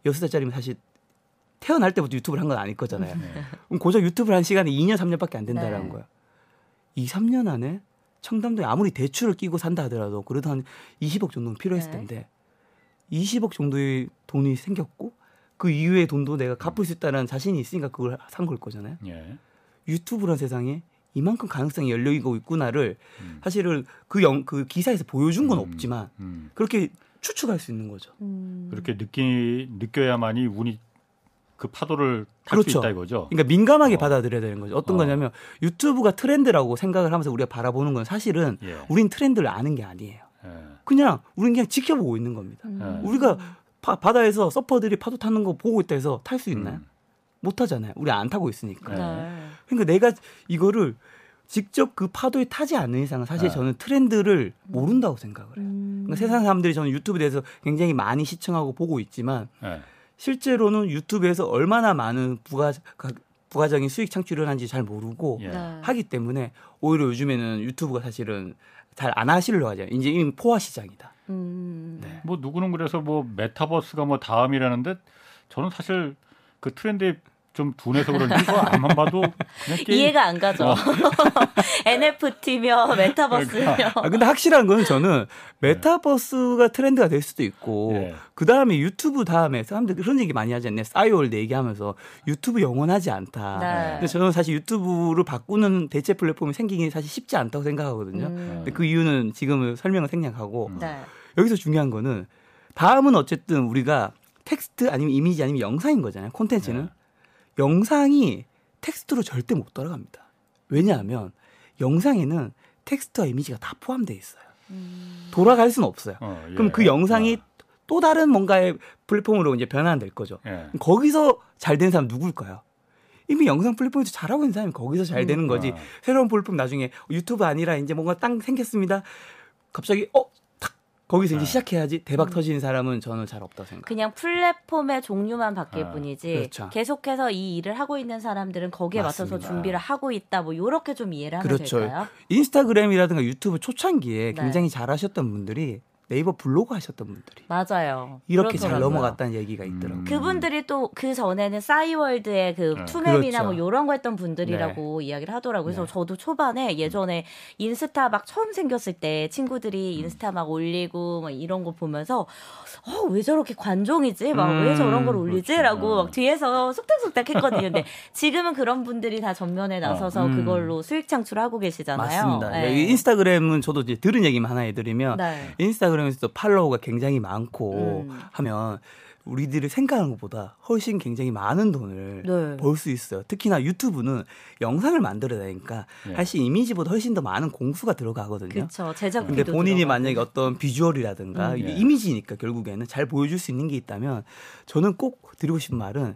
[SPEAKER 3] 6살짜리면 사실 태어날 때부터 유튜브를 한 건 아닐 거잖아요.
[SPEAKER 2] 네.
[SPEAKER 3] 그럼 고작 유튜브를 한 시간이 2년, 3년밖에 안 된다라는
[SPEAKER 4] 네.
[SPEAKER 3] 거예요. 2, 3년 안에 청담동에 아무리 대출을 끼고 산다 하더라도 그래도 한 20억 정도는 필요했을
[SPEAKER 4] 네.
[SPEAKER 3] 텐데 20억 정도의 돈이 생겼고 그 이후의 돈도 내가 갚을 수 있다는 자신이 있으니까 그걸 산 걸 거잖아요.
[SPEAKER 2] 예.
[SPEAKER 3] 유튜브란 세상에 이만큼 가능성이 열리고 있구나를
[SPEAKER 2] 음.
[SPEAKER 3] 사실은 그, 영, 그 기사에서 보여준 건
[SPEAKER 2] 음.
[SPEAKER 3] 없지만
[SPEAKER 2] 음.
[SPEAKER 3] 그렇게 추측할 수 있는 거죠.
[SPEAKER 4] 음.
[SPEAKER 2] 그렇게 느끼 느껴야만이 운이 그 파도를 탈수
[SPEAKER 3] 그렇죠.
[SPEAKER 2] 있다 이거죠.
[SPEAKER 3] 그러니까 민감하게
[SPEAKER 2] 어.
[SPEAKER 3] 받아들여야 되는 거죠. 어떤
[SPEAKER 2] 어.
[SPEAKER 3] 거냐면 유튜브가 트렌드라고 생각을 하면서 우리가 바라보는 건 사실은
[SPEAKER 2] 예.
[SPEAKER 3] 우린 트렌드를 아는 게 아니에요.
[SPEAKER 2] 예.
[SPEAKER 3] 그냥 우린 그냥 지켜보고 있는 겁니다.
[SPEAKER 4] 음.
[SPEAKER 2] 예.
[SPEAKER 3] 우리가 바, 바다에서 서퍼들이 파도 타는 거 보고 있다 해서 탈 수 있나요?
[SPEAKER 2] 음.
[SPEAKER 3] 못 타잖아요. 우리 안 타고 있으니까.
[SPEAKER 2] 네.
[SPEAKER 4] 네.
[SPEAKER 3] 그러니까 내가 이거를 직접 그 파도에 타지 않는 이상은 사실
[SPEAKER 2] 네.
[SPEAKER 3] 저는 트렌드를 모른다고 생각을 해요.
[SPEAKER 4] 음.
[SPEAKER 3] 그러니까 세상 사람들이 저는 유튜브에 대해서 굉장히 많이 시청하고 보고 있지만
[SPEAKER 2] 예.
[SPEAKER 3] 실제로는 유튜브에서 얼마나 많은 부가 가- 부가적인 수익 창출을 하는지 잘 모르고
[SPEAKER 2] 예.
[SPEAKER 4] 네.
[SPEAKER 3] 하기 때문에 오히려 요즘에는 유튜브가 사실은 잘 안 하시려고 하죠. 이제 이미 포화 시장이다.
[SPEAKER 4] 음.
[SPEAKER 3] 네.
[SPEAKER 2] 뭐 누구는 그래서 뭐 메타버스가 뭐 다음이라는데 저는 사실 그 트렌드에 좀 둔해서 그런지 안만 봐도
[SPEAKER 4] 이해가 안 가죠.
[SPEAKER 2] 어. [LAUGHS]
[SPEAKER 4] NFT며 메타버스며.
[SPEAKER 3] 아, 근데 확실한 거는 저는 메타버스가 트렌드가 될 수도 있고
[SPEAKER 2] 예.
[SPEAKER 3] 그 다음에 유튜브 다음에 사람들 그런 얘기 많이 하지 않나요? 싸이월드 얘기하면서 유튜브 영원하지 않다.
[SPEAKER 4] 네.
[SPEAKER 3] 근데 저는 사실 유튜브를 바꾸는 대체 플랫폼이 생기기 사실 쉽지 않다고 생각하거든요.
[SPEAKER 4] 음.
[SPEAKER 3] 근데 그 이유는 지금은 설명을 생략하고
[SPEAKER 2] 음.
[SPEAKER 4] 네.
[SPEAKER 3] 여기서 중요한 거는 다음은 어쨌든 우리가 텍스트 아니면 이미지 아니면 영상인 거잖아요. 콘텐츠는
[SPEAKER 2] 네.
[SPEAKER 3] 영상이 텍스트로 절대 못 돌아갑니다. 왜냐하면 영상에는 텍스트와 이미지가 다 포함되어 있어요.
[SPEAKER 4] 음.
[SPEAKER 3] 돌아갈 수는 없어요.
[SPEAKER 2] 어, 예.
[SPEAKER 3] 그럼 그 영상이
[SPEAKER 2] 어,
[SPEAKER 3] 또 다른 뭔가의 플랫폼으로 이제 변환될 거죠.
[SPEAKER 2] 예.
[SPEAKER 3] 거기서 잘 된 사람 누굴까요? 이미 영상 플랫폼에서 잘하고 있는 사람이 거기서 잘 되는 거지.
[SPEAKER 2] 어.
[SPEAKER 3] 새로운 플랫폼 나중에 유튜브 아니라 이제 뭔가 땅 생겼습니다. 갑자기 어, 탁 거기서 이제
[SPEAKER 2] 네.
[SPEAKER 3] 시작해야지 대박 터지는 사람은 저는 잘 없다고 생각.
[SPEAKER 4] 그냥 플랫폼의 종류만 바뀔
[SPEAKER 2] 아,
[SPEAKER 4] 뿐이지
[SPEAKER 3] 그렇죠.
[SPEAKER 4] 계속해서 이 일을 하고 있는 사람들은 거기에 맞춰서
[SPEAKER 3] 맞습니다.
[SPEAKER 4] 준비를 하고 있다. 뭐 요렇게 좀 이해를 하면
[SPEAKER 3] 그렇죠.
[SPEAKER 4] 될까요?
[SPEAKER 3] 인스타그램이라든가 유튜브 초창기에
[SPEAKER 4] 네.
[SPEAKER 3] 굉장히 잘하셨던 분들이 네이버 블로그 하셨던 분들이
[SPEAKER 4] 맞아요.
[SPEAKER 3] 이렇게 잘
[SPEAKER 4] 그렇더라고요.
[SPEAKER 3] 넘어갔다는 얘기가 있더라고요.
[SPEAKER 2] 음.
[SPEAKER 4] 그분들이 또그 전에는 싸이월드의 그
[SPEAKER 2] 네.
[SPEAKER 4] 투맵이나
[SPEAKER 3] 그렇죠.
[SPEAKER 4] 뭐 이런 거 했던 분들이라고 이야기를 하더라고요. 그래서
[SPEAKER 3] 네.
[SPEAKER 4] 저도 초반에 예전에 인스타 막 처음 생겼을 때
[SPEAKER 3] 음.
[SPEAKER 4] 친구들이 인스타 막 올리고 막 이런 거 보면서 어, 왜 저렇게 관종이지? 막왜
[SPEAKER 3] 음,
[SPEAKER 4] 저런 걸 올리지?
[SPEAKER 2] 그렇죠.
[SPEAKER 4] 라고
[SPEAKER 2] 어.
[SPEAKER 4] 막 뒤에서 속닥속닥 했거든요. 근데 [LAUGHS] 지금은 그런 분들이 다 전면에 나서서
[SPEAKER 3] 음.
[SPEAKER 4] 그걸로 수익 창출하고 계시잖아요.
[SPEAKER 3] 맞습니다.
[SPEAKER 4] 네.
[SPEAKER 3] 이 인스타그램은 저도 이제 들은 얘기만 하나 해드리면
[SPEAKER 4] 네.
[SPEAKER 3] 인스타그램에서 또 팔로워가 굉장히 많고
[SPEAKER 4] 음.
[SPEAKER 3] 하면 우리들이 생각하는 것보다 훨씬 굉장히 많은 돈을
[SPEAKER 4] 네.
[SPEAKER 3] 벌수 있어요. 특히나 유튜브는 영상을 만들어야 되니까
[SPEAKER 2] 예.
[SPEAKER 3] 사실 이미지보다 훨씬 더 많은 공수가 들어가거든요.
[SPEAKER 4] 그쵸. 제작
[SPEAKER 3] 근데 본인이 만약에 어떤 비주얼이라든가
[SPEAKER 4] 음.
[SPEAKER 2] 예.
[SPEAKER 3] 이미지니까 결국에는 잘 보여줄 수 있는 게 있다면 저는 꼭 드리고 싶은 말은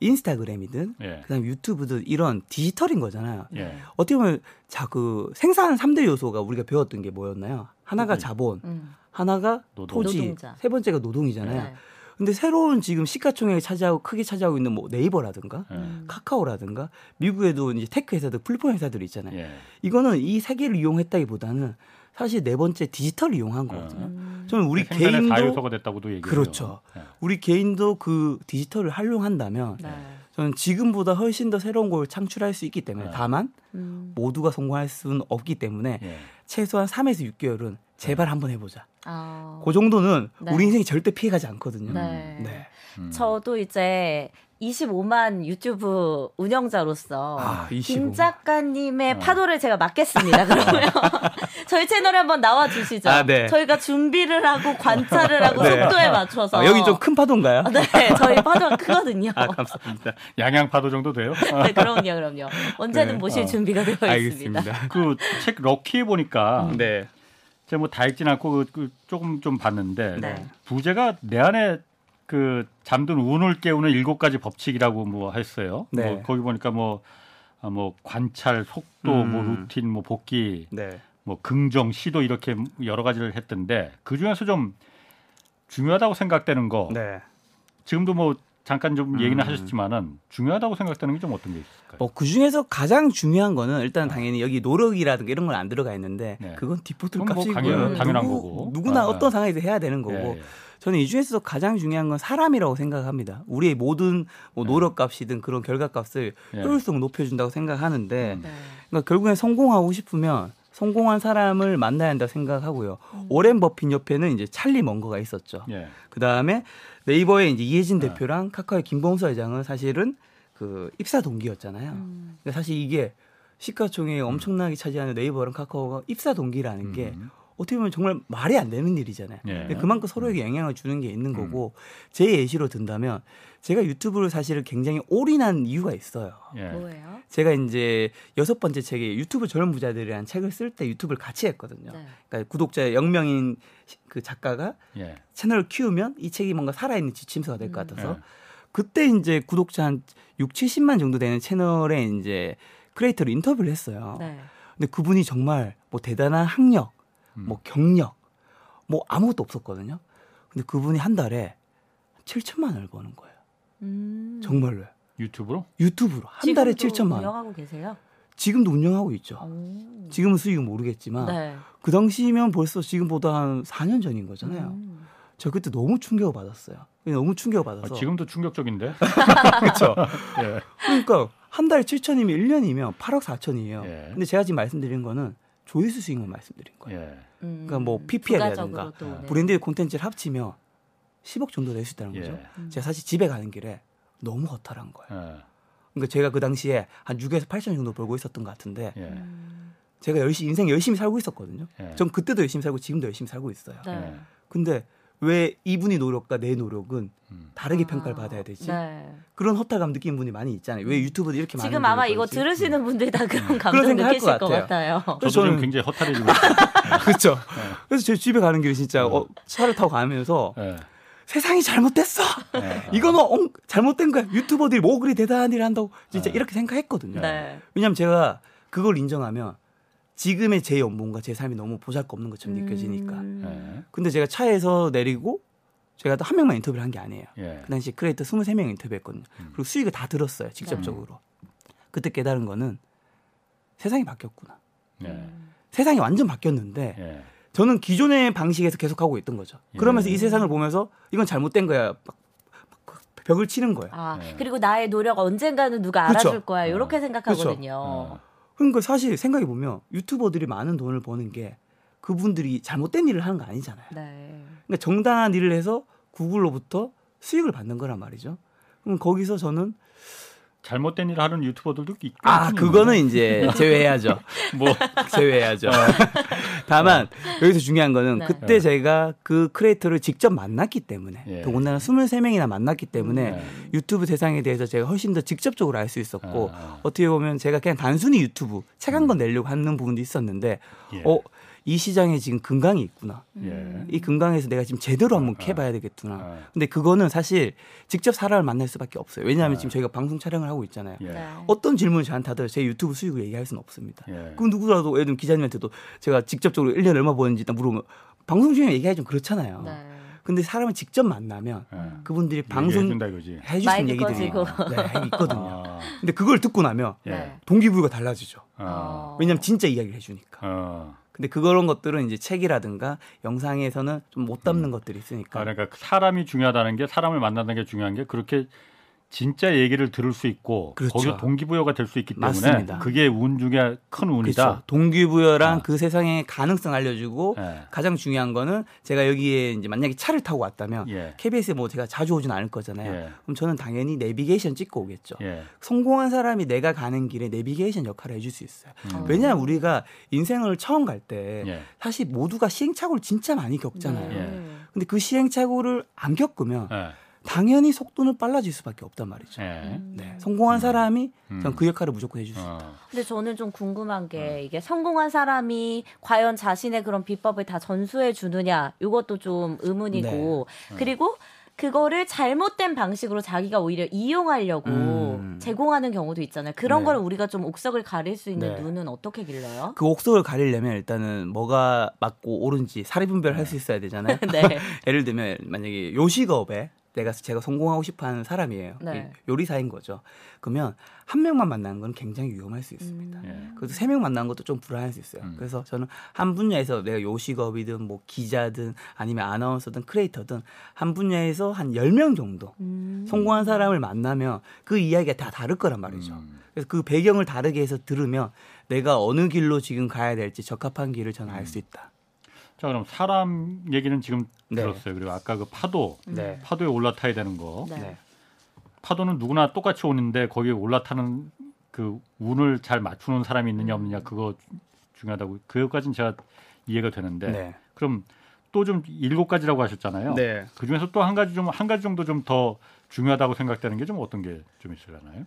[SPEAKER 3] 인스타그램이든
[SPEAKER 2] 예.
[SPEAKER 3] 그다음 유튜브든 이런 디지털인 거잖아요.
[SPEAKER 2] 예.
[SPEAKER 3] 어떻게 보면 자 그 생산 3대 요소가 우리가 배웠던 게 뭐였나요? 하나가
[SPEAKER 2] 음.
[SPEAKER 3] 자본,
[SPEAKER 4] 음.
[SPEAKER 3] 하나가
[SPEAKER 2] 노동.
[SPEAKER 3] 토지,
[SPEAKER 4] 노동자.
[SPEAKER 3] 세 번째가 노동이잖아요.
[SPEAKER 4] 네.
[SPEAKER 3] 근데 새로운 지금 시가총액을 차지하고 크게 차지하고 있는 뭐 네이버라든가
[SPEAKER 2] 예.
[SPEAKER 4] 음.
[SPEAKER 3] 카카오라든가 미국에도 이제 tech 회사들 플랫폼 회사들이 있잖아요.
[SPEAKER 2] 예.
[SPEAKER 3] 이거는 이 세 개를 이용했다기보다는 사실 네 번째 디지털을 이용한 거거든요.
[SPEAKER 4] 음.
[SPEAKER 3] 저는 우리
[SPEAKER 2] 생산의
[SPEAKER 3] 개인도
[SPEAKER 2] 자유소가 됐다고도 얘기해요.
[SPEAKER 3] 그렇죠.
[SPEAKER 2] 예.
[SPEAKER 3] 우리 개인도 그 디지털을 활용한다면
[SPEAKER 4] 네.
[SPEAKER 3] 저는 지금보다 훨씬 더 새로운 걸 창출할 수 있기 때문에
[SPEAKER 2] 네.
[SPEAKER 3] 다만
[SPEAKER 4] 음.
[SPEAKER 3] 모두가 성공할 수는 없기 때문에
[SPEAKER 2] 예.
[SPEAKER 3] 최소한 3에서 6개월은 제발 한번 해보자.
[SPEAKER 4] 아.
[SPEAKER 3] 그 정도는
[SPEAKER 4] 네.
[SPEAKER 3] 우리 인생이 절대 피해가지 않거든요.
[SPEAKER 4] 네.
[SPEAKER 3] 네.
[SPEAKER 2] 음.
[SPEAKER 4] 저도 이제 25만 유튜브 운영자로서
[SPEAKER 3] 아, 25만.
[SPEAKER 4] 김 작가님의
[SPEAKER 2] 어.
[SPEAKER 4] 파도를 제가 맡겠습니다. 그러면 [LAUGHS] 저희 채널에 한번 나와 주시죠.
[SPEAKER 3] 아, 네.
[SPEAKER 4] 저희가 준비를 하고 관찰을 하고 [LAUGHS]
[SPEAKER 3] 네.
[SPEAKER 4] 속도에 맞춰서
[SPEAKER 3] 아, 여기 좀 큰 파도인가요?
[SPEAKER 4] 네, 저희 [LAUGHS] 파도가 크거든요.
[SPEAKER 3] 아, 감사합니다.
[SPEAKER 2] 양양 파도 정도 돼요?
[SPEAKER 4] 네, 그럼요, 그럼요. 언제는
[SPEAKER 3] 네.
[SPEAKER 4] 모실
[SPEAKER 2] 어.
[SPEAKER 4] 준비가 되어 있습니다.
[SPEAKER 3] 알겠습니다.
[SPEAKER 2] 그 책 럭키 보니까
[SPEAKER 3] 네.
[SPEAKER 2] 제가 뭐 다 읽진 않고 그, 그 조금 좀 봤는데
[SPEAKER 4] 네.
[SPEAKER 2] 부제가 내 안에 그 잠든 운을 깨우는 일곱 가지 법칙이라고 뭐 했어요.
[SPEAKER 3] 네.
[SPEAKER 2] 뭐 거기 보니까 뭐, 아, 뭐 관찰, 속도,
[SPEAKER 3] 음.
[SPEAKER 2] 뭐 루틴, 뭐 복귀,
[SPEAKER 3] 네.
[SPEAKER 2] 뭐 긍정, 시도 이렇게 여러 가지를 했던데 그 중에서 좀 중요하다고 생각되는 거
[SPEAKER 3] 네.
[SPEAKER 2] 지금도 뭐 잠깐 좀 얘기는
[SPEAKER 3] 음.
[SPEAKER 2] 하셨지만은 중요하다고 생각되는 게 좀 어떤 게 있을까요?
[SPEAKER 3] 뭐, 그 중에서 가장 중요한 거는 일단 당연히 여기 노력이라든가 이런 건 안 들어가 있는데
[SPEAKER 2] 네.
[SPEAKER 3] 그건 디포트
[SPEAKER 2] 그건 뭐
[SPEAKER 3] 값이고요.
[SPEAKER 2] 당연-
[SPEAKER 4] 당연한
[SPEAKER 3] 누구,
[SPEAKER 2] 거고.
[SPEAKER 3] 누구나
[SPEAKER 2] 아, 아.
[SPEAKER 3] 어떤 상황에서 해야 되는 거고.
[SPEAKER 2] 예, 예.
[SPEAKER 3] 저는 이 중에서 가장 중요한 건 사람이라고 생각합니다. 우리의 모든 뭐
[SPEAKER 2] 네.
[SPEAKER 3] 노력값이든 그런 결과값을
[SPEAKER 2] 예.
[SPEAKER 3] 효율성을 높여준다고 생각하는데
[SPEAKER 2] 음.
[SPEAKER 4] 네.
[SPEAKER 3] 그러니까 결국엔 성공하고 싶으면 성공한 사람을 만나야 한다고 생각하고요.
[SPEAKER 4] 음.
[SPEAKER 3] 오렌 버핏 옆에는 이제 찰리 먼거가 있었죠.
[SPEAKER 2] 예.
[SPEAKER 3] 그 다음에 네이버의 이제 이혜진
[SPEAKER 2] 네.
[SPEAKER 3] 대표랑 카카오의 김범수 회장은 사실은 그 입사 동기였잖아요.
[SPEAKER 4] 음.
[SPEAKER 3] 근데 사실 이게 시가총액이 엄청나게 차지하는 네이버랑 카카오가 입사 동기라는 게
[SPEAKER 2] 음.
[SPEAKER 3] 어떻게 보면 정말 말이 안 되는 일이잖아요.
[SPEAKER 2] 예.
[SPEAKER 3] 근데 그만큼 서로에게 영향을 주는 게 있는 거고 제 예시로 든다면 제가 유튜브를 사실은 굉장히 올인한 이유가 있어요.
[SPEAKER 2] 예.
[SPEAKER 4] 뭐예요?
[SPEAKER 3] 제가 이제 여섯 번째 책에 유튜브 젊은 부자들이라는 책을 쓸 때 유튜브를 같이 했거든요.
[SPEAKER 4] 네.
[SPEAKER 3] 그러니까 구독자 0명인 그 작가가
[SPEAKER 2] 예.
[SPEAKER 3] 채널을 키우면 이 책이 뭔가 살아있는 지침서가 될것
[SPEAKER 4] 음.
[SPEAKER 3] 같아서
[SPEAKER 2] 예.
[SPEAKER 3] 그때 이제 구독자 한 6, 70만 정도 되는 채널에 이제 크리에이터를 인터뷰를 했어요.
[SPEAKER 4] 네.
[SPEAKER 3] 근데 그분이 정말 뭐 대단한 학력,
[SPEAKER 2] 음.
[SPEAKER 3] 뭐 경력, 뭐 아무것도 없었거든요. 근데 그분이 한 달에 7천만 원을 버는 거예요.
[SPEAKER 4] 음.
[SPEAKER 3] 정말로요.
[SPEAKER 2] 유튜브로?
[SPEAKER 3] 유튜브로 한 달에
[SPEAKER 4] 지금도
[SPEAKER 3] 7천만 원.
[SPEAKER 4] 운영하고 계세요?
[SPEAKER 3] 지금도 운영하고 있죠.
[SPEAKER 4] 오.
[SPEAKER 3] 지금은 수익은 모르겠지만
[SPEAKER 4] 네.
[SPEAKER 3] 그 당시면 벌써 지금보다 한 4년 전인 거잖아요.
[SPEAKER 4] 음.
[SPEAKER 3] 저 그때 너무 충격을 받았어요. 너무 충격을
[SPEAKER 2] 아,
[SPEAKER 3] 받아서.
[SPEAKER 2] 지금도 충격적인데. [LAUGHS]
[SPEAKER 3] 그렇죠.
[SPEAKER 2] 예.
[SPEAKER 3] 그러니까 한 달에 7천이면 1년이면 8억 4천이에요.
[SPEAKER 2] 예.
[SPEAKER 3] 근데 제가 지금 말씀드린 거는 조회수 수익만 말씀드린 거예요.
[SPEAKER 2] 예.
[SPEAKER 4] 음.
[SPEAKER 3] 그러니까 뭐 PPL이라든가
[SPEAKER 4] 네.
[SPEAKER 3] 브랜드의 콘텐츠를 합치면 10억 정도 낼 수 있다는 거죠.
[SPEAKER 2] 예.
[SPEAKER 4] 음.
[SPEAKER 3] 제가 사실 집에 가는 길에 너무 허탈한 거예요.
[SPEAKER 2] 예.
[SPEAKER 3] 그러니까 제가 그 당시에 한 6에서 8천 정도 벌고 있었던 것 같은데
[SPEAKER 2] 예.
[SPEAKER 4] 음.
[SPEAKER 3] 제가 열심히 인생 열심히 살고 있었거든요.
[SPEAKER 2] 예.
[SPEAKER 3] 전 그때도 열심히 살고 지금도 열심히 살고 있어요.
[SPEAKER 4] 네.
[SPEAKER 2] 예.
[SPEAKER 3] 근데 왜 이분이 노력과 내 노력은
[SPEAKER 2] 음.
[SPEAKER 3] 다르게
[SPEAKER 4] 아,
[SPEAKER 3] 평가를 받아야 되지?
[SPEAKER 4] 네.
[SPEAKER 3] 그런 허탈감 느끼는 분이 많이 있잖아요. 왜 유튜브도 이렇게 많은
[SPEAKER 4] 지금 아마 이거
[SPEAKER 3] 벌지?
[SPEAKER 4] 들으시는 분들이 다 그런
[SPEAKER 3] 그런
[SPEAKER 4] 감정
[SPEAKER 3] 생각할
[SPEAKER 4] 느끼실 것것 같아요.
[SPEAKER 2] 저도
[SPEAKER 3] 저는-
[SPEAKER 2] 굉장히 허탈해지고. [LAUGHS]
[SPEAKER 3] 그렇죠. 그래서 제 집에 가는 길에 진짜
[SPEAKER 2] 어.
[SPEAKER 3] 어, 차를 타고 가면서
[SPEAKER 2] 예.
[SPEAKER 3] 세상이 잘못됐어.
[SPEAKER 2] 예. [LAUGHS]
[SPEAKER 3] 이거는 엉- 잘못된 거야. 유튜버들이 뭐 그리 대단한 일을 한다고 진짜
[SPEAKER 2] 네.
[SPEAKER 3] 이렇게 생각했거든요.
[SPEAKER 4] 네.
[SPEAKER 3] 왜냐하면 제가 그걸 인정하면 지금의 제 연봉과 제 삶이 너무 보잘것없는 것처럼 느껴지니까.
[SPEAKER 4] 음.
[SPEAKER 2] 예.
[SPEAKER 3] 근데 제가 차에서 내리고 제가 또 한 명만 인터뷰를 한 게 아니에요.
[SPEAKER 2] 예.
[SPEAKER 3] 그 당시 크리에이터 23명 인터뷰했거든요.
[SPEAKER 2] 음.
[SPEAKER 3] 그리고 수익을 다 들었어요. 직접적으로. 그때 깨달은 거는 세상이 바뀌었구나.
[SPEAKER 2] 예.
[SPEAKER 3] 세상이 완전 바뀌었는데
[SPEAKER 2] 예.
[SPEAKER 3] 저는 기존의 방식에서 계속 하고 있던 거죠. 그러면서
[SPEAKER 2] 예.
[SPEAKER 3] 이 세상을 보면서 이건 잘못된 거야. 막, 막 벽을 치는 거예요.
[SPEAKER 4] 아,
[SPEAKER 2] 네.
[SPEAKER 4] 그리고 나의 노력 언젠가는 누가. 알아줄 거야. 이렇게 생각하거든요.
[SPEAKER 2] 어.
[SPEAKER 3] 그러니까 사실 생각해 보면 유튜버들이 많은 돈을 버는 게 그분들이 잘못된 일을 하는 거 아니잖아요.
[SPEAKER 4] 네.
[SPEAKER 3] 그러니까 정당한 일을 해서 구글로부터 수익을 받는 거란 말이죠. 그럼 거기서 저는
[SPEAKER 2] 잘못된 일을 하는 유튜버들도
[SPEAKER 3] 있아 그거는 이제 제외해야죠. [LAUGHS]
[SPEAKER 2] 뭐 [LAUGHS]
[SPEAKER 3] 제외해야죠. 다만 여기서 중요한 거는
[SPEAKER 4] 네.
[SPEAKER 3] 그때 제가 그 크리에이터를 직접 만났기 때문에
[SPEAKER 2] 예.
[SPEAKER 3] 더군다나 23명이나 만났기 때문에
[SPEAKER 2] 네.
[SPEAKER 3] 유튜브 세상에 대해서 제가 훨씬 더 직접적으로 알 수 있었고
[SPEAKER 2] 아.
[SPEAKER 3] 어떻게 보면 제가 그냥 단순히 유튜브 책 한 권 내려고 하는 부분도 있었는데
[SPEAKER 2] 예.
[SPEAKER 3] 어, 이 시장에 지금 금강이 있구나.
[SPEAKER 2] 예.
[SPEAKER 3] 이 금강에서 내가 지금 제대로 한번 캐봐야 되겠구나.
[SPEAKER 2] 아.
[SPEAKER 3] 근데 그거는 사실 직접 사람을 만날 수밖에 없어요. 왜냐하면
[SPEAKER 2] 아.
[SPEAKER 3] 지금 저희가 방송 촬영을 하고 있잖아요.
[SPEAKER 2] 예.
[SPEAKER 4] 네.
[SPEAKER 3] 어떤 질문을 저한테 하더라도 제 유튜브 수익을 얘기할 수는 없습니다.
[SPEAKER 2] 예.
[SPEAKER 3] 그럼 누구라도 예를 들면 기자님한테도 제가 직접적으로 1년에 얼마 버는지 딱 물으면 방송 중에 얘기하기 좀 그렇잖아요.
[SPEAKER 4] 네.
[SPEAKER 3] 근데 사람을 직접 만나면
[SPEAKER 2] 예.
[SPEAKER 3] 그분들이 방송. 해주신 얘기들이
[SPEAKER 4] 꺼지고.
[SPEAKER 3] 네, 있거든요.
[SPEAKER 2] 아.
[SPEAKER 3] 근데 그걸 듣고 나면
[SPEAKER 2] 예.
[SPEAKER 4] 네.
[SPEAKER 3] 동기부여가 달라지죠.
[SPEAKER 2] 아.
[SPEAKER 3] 왜냐하면 진짜 이야기를 해주니까.
[SPEAKER 2] 어.
[SPEAKER 3] 근데 그런 것들은 이제 책이라든가 영상에서는 좀 못 담는 것들이 있으니까.
[SPEAKER 2] 아, 그러니까 사람이 중요하다는 게 사람을 만나는 게 중요한 게 그렇게 진짜 얘기를 들을 수 있고
[SPEAKER 3] 그렇죠.
[SPEAKER 2] 거기서 동기부여가 될 수 있기 때문에
[SPEAKER 3] 맞습니다.
[SPEAKER 2] 그게 운 중에 큰 운이다.
[SPEAKER 3] 그렇죠. 동기부여랑
[SPEAKER 2] 아.
[SPEAKER 3] 그 세상의 가능성 알려주고
[SPEAKER 2] 예.
[SPEAKER 3] 가장 중요한 거는 제가 여기에 이제 만약에 차를 타고 왔다면
[SPEAKER 2] 예.
[SPEAKER 3] KBS에 뭐 제가 자주 오진 않을 거잖아요.
[SPEAKER 2] 예.
[SPEAKER 3] 그럼 저는 당연히 내비게이션 찍고 오겠죠.
[SPEAKER 2] 예.
[SPEAKER 3] 성공한 사람이 내가 가는 길에 내비게이션 역할을 해줄 수 있어요.
[SPEAKER 2] 음.
[SPEAKER 3] 왜냐하면 우리가 인생을 처음 갈때
[SPEAKER 2] 예.
[SPEAKER 3] 사실 모두가 시행착오를 진짜 많이 겪잖아요.
[SPEAKER 2] 예.
[SPEAKER 3] 근데 그 시행착오를 안 겪으면
[SPEAKER 2] 예.
[SPEAKER 3] 당연히 속도는 빨라질 수밖에 없단 말이죠.
[SPEAKER 2] 예.
[SPEAKER 3] 네. 성공한 사람이
[SPEAKER 2] 음.
[SPEAKER 3] 전그 역할을 무조건 해줄 수 있어요.
[SPEAKER 2] 어.
[SPEAKER 4] 근데 저는 좀 궁금한 게 이게 성공한 사람이 과연 자신의 그런 비법을 다 전수해 주느냐 이것도 좀 의문이고
[SPEAKER 3] 네.
[SPEAKER 4] 그리고 그거를 잘못된 방식으로 자기가 오히려 이용하려고
[SPEAKER 3] 음.
[SPEAKER 4] 제공하는 경우도 있잖아요. 그런
[SPEAKER 3] 네.
[SPEAKER 4] 걸 우리가 좀 옥석을 가릴 수 있는
[SPEAKER 3] 네.
[SPEAKER 4] 눈은 어떻게 길러요?
[SPEAKER 3] 그 옥석을 가리려면 일단은 뭐가 맞고 옳은지 사리 분별할 수 있어야 되잖아요. [LAUGHS]
[SPEAKER 4] 네. [LAUGHS]
[SPEAKER 3] 예를 들면 만약에 요식업에 내가 제가 성공하고 싶어하는 사람이에요.
[SPEAKER 4] 네.
[SPEAKER 3] 이 요리사인 거죠. 그러면 한 명만 만나는 건 굉장히 위험할 수 있습니다.
[SPEAKER 4] 음.
[SPEAKER 2] 예.
[SPEAKER 3] 그래서 세 명 만나는 것도 좀 불안할 수 있어요.
[SPEAKER 2] 음.
[SPEAKER 3] 그래서 저는 한 분야에서 내가 요식업이든 뭐 기자든 아니면 아나운서든 크리에이터든 한 분야에서 한 10명 정도
[SPEAKER 4] 음.
[SPEAKER 3] 성공한 사람을 만나면 그 이야기가 다 다를 거란 말이죠.
[SPEAKER 2] 음.
[SPEAKER 3] 그래서 그 배경을 다르게 해서 들으면 내가 어느 길로 지금 가야 될지 적합한 길을 저는 알 수 있다.
[SPEAKER 2] 자 그럼 사람 얘기는 지금
[SPEAKER 3] 네.
[SPEAKER 2] 들었어요. 그리고 아까 그 파도
[SPEAKER 3] 네.
[SPEAKER 2] 파도에 올라타야 되는 거.
[SPEAKER 4] 네.
[SPEAKER 3] 네.
[SPEAKER 2] 파도는 누구나 똑같이 오는데 거기에 올라타는 그 운을 잘 맞추는 사람이 있느냐 없느냐 그거 중요하다고 그것까지는 제가 이해가 되는데
[SPEAKER 3] 네.
[SPEAKER 2] 그럼 또 좀 일곱 가지라고 하셨잖아요.
[SPEAKER 3] 네.
[SPEAKER 2] 그 중에서 또 한 가지 좀 한 가지 정도 좀 더 중요하다고 생각되는 게 좀 어떤 게 좀 있을까요?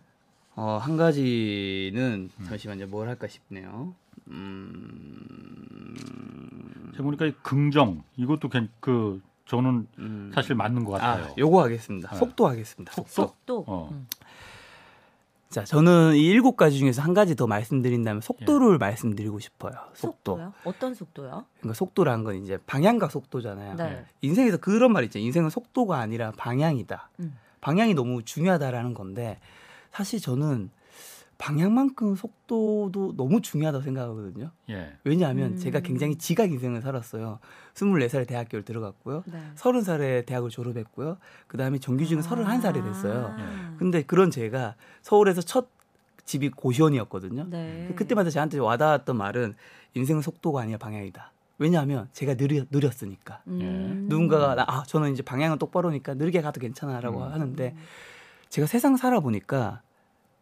[SPEAKER 3] 어, 한 가지는 잠시만요. 뭘 할까 싶네요. 음.
[SPEAKER 2] 제가 보니까 이 긍정 이것도 괜- 그 저는
[SPEAKER 3] 음.
[SPEAKER 2] 사실 맞는 것 같아요.
[SPEAKER 3] 아, 요거 하겠습니다.
[SPEAKER 2] 네.
[SPEAKER 3] 속도 하겠습니다. 속도.
[SPEAKER 4] 속도.
[SPEAKER 2] 어.
[SPEAKER 4] 음.
[SPEAKER 3] 자, 저는 이 일곱 가지 중에서 한 가지 더 말씀드린다면 속도를 말씀드리고 싶어요. 속도.
[SPEAKER 4] 속도요? 어떤 속도요?
[SPEAKER 3] 그러니까 속도란 건 이제 방향과 속도잖아요.
[SPEAKER 4] 네.
[SPEAKER 3] 인생에서 그런 말 있죠. 인생은 속도가 아니라 방향이다.
[SPEAKER 4] 음.
[SPEAKER 3] 방향이 너무 중요하다라는 건데 사실 저는 방향만큼 속도도 너무 중요하다고 생각하거든요.
[SPEAKER 2] 예.
[SPEAKER 3] 왜냐하면
[SPEAKER 4] 음.
[SPEAKER 3] 제가 굉장히 지각 인생을 살았어요. 24살에 대학교를 들어갔고요.
[SPEAKER 4] 네.
[SPEAKER 3] 30살에 대학을 졸업했고요. 그다음에 정규직은 31살이 됐어요.
[SPEAKER 4] 아.
[SPEAKER 3] 근데 그런 제가 서울에서 첫 집이 고시원이었거든요.
[SPEAKER 4] 네.
[SPEAKER 3] 그때마다 저한테 와닿았던 말은 인생은 속도가 아니라 방향이다. 왜냐하면 제가 느려, 느렸으니까.
[SPEAKER 4] 음.
[SPEAKER 3] 누군가가 나, 아 저는 이제 방향은 똑바로니까 느리게 가도 괜찮아라고
[SPEAKER 2] 음.
[SPEAKER 3] 하는데 제가 세상 살아보니까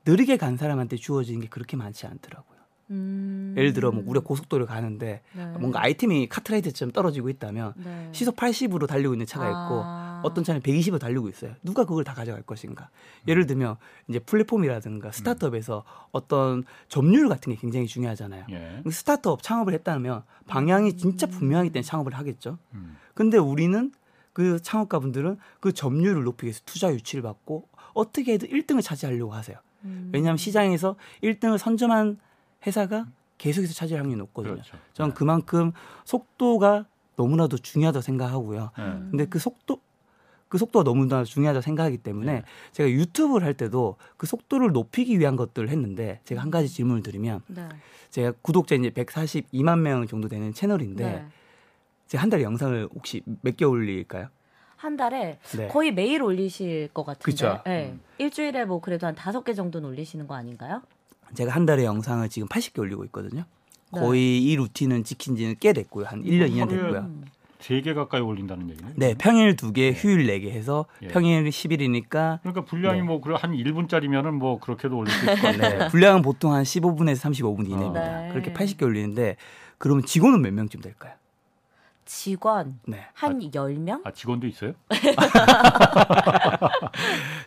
[SPEAKER 3] 느리게 간 사람한테 주어지는 게 그렇게 많지 않더라고요.
[SPEAKER 4] 음.
[SPEAKER 3] 예를 들어 뭐 우리가 고속도로를 가는데
[SPEAKER 4] 네.
[SPEAKER 3] 뭔가 아이템이 카트라이트처럼 떨어지고 있다면
[SPEAKER 4] 네.
[SPEAKER 3] 시속 80으로 달리고 있는 차가 있고
[SPEAKER 4] 아.
[SPEAKER 3] 어떤 차는 120으로 달리고 있어요. 누가 그걸 다 가져갈 것인가? 예를 들면 이제 플랫폼이라든가 스타트업에서 어떤 점유율 같은 게 굉장히 중요하잖아요.
[SPEAKER 2] 예.
[SPEAKER 3] 스타트업 창업을 했다면 방향이 진짜 분명하기 때문에 창업을 하겠죠.
[SPEAKER 2] 음.
[SPEAKER 3] 근데 우리는 그 창업가분들은 그 점유율을 높이기 위해서 투자 유치를 받고 어떻게 해도 1등을 차지하려고 하세요.
[SPEAKER 4] 음.
[SPEAKER 3] 왜냐하면 시장에서 1등을 선점한 회사가 계속해서 차지할 확률이 높거든요.
[SPEAKER 2] 그렇죠.
[SPEAKER 3] 저는 그만큼 속도가 너무나도 중요하다고 생각하고요.
[SPEAKER 2] 예.
[SPEAKER 3] 근데 그 속도 그 속도가 너무나 중요하다고 생각하기 때문에
[SPEAKER 2] 네.
[SPEAKER 3] 제가 유튜브를 할 때도 그 속도를 높이기 위한 것들을 했는데 제가 한 가지 질문을 드리면
[SPEAKER 4] 네.
[SPEAKER 3] 제가 구독자 이제 142만 명 정도 되는 채널인데
[SPEAKER 4] 네.
[SPEAKER 3] 제가 한 달에 영상을 혹시 몇 개 올릴까요?
[SPEAKER 4] 한 달에
[SPEAKER 3] 네.
[SPEAKER 4] 거의 매일 올리실 것 같은데.
[SPEAKER 3] 그쵸.
[SPEAKER 4] 네. 일주일에 뭐 그래도 한 다섯 개 정도는 올리시는 거 아닌가요?
[SPEAKER 3] 제가 한 달에 영상을 지금 80개 올리고 있거든요.
[SPEAKER 4] 네.
[SPEAKER 3] 거의 이 루틴은 지킨 지는 꽤 됐고요. 한 1년, 2년
[SPEAKER 2] 하루에
[SPEAKER 3] 됐고요.
[SPEAKER 4] 음.
[SPEAKER 2] 세개 가까이 올린다는 얘기네.
[SPEAKER 3] 네, 평일 2개, 휴일 4개 해서
[SPEAKER 2] 예.
[SPEAKER 3] 평일 10일이니까
[SPEAKER 2] 그러니까 분량이
[SPEAKER 3] 네.
[SPEAKER 2] 뭐 그래 한 1분짜리면은 뭐 그렇게도 올릴 수 같아요.
[SPEAKER 3] 네, 분량은 보통 한 15분에서 35분 이내입니다.
[SPEAKER 4] 네.
[SPEAKER 3] 그렇게 80개 올리는데 그러면 직원은 몇 명쯤 될까요?
[SPEAKER 4] 직원
[SPEAKER 3] 네.
[SPEAKER 4] 한 10명?
[SPEAKER 2] 아 직원도 있어요? [LAUGHS]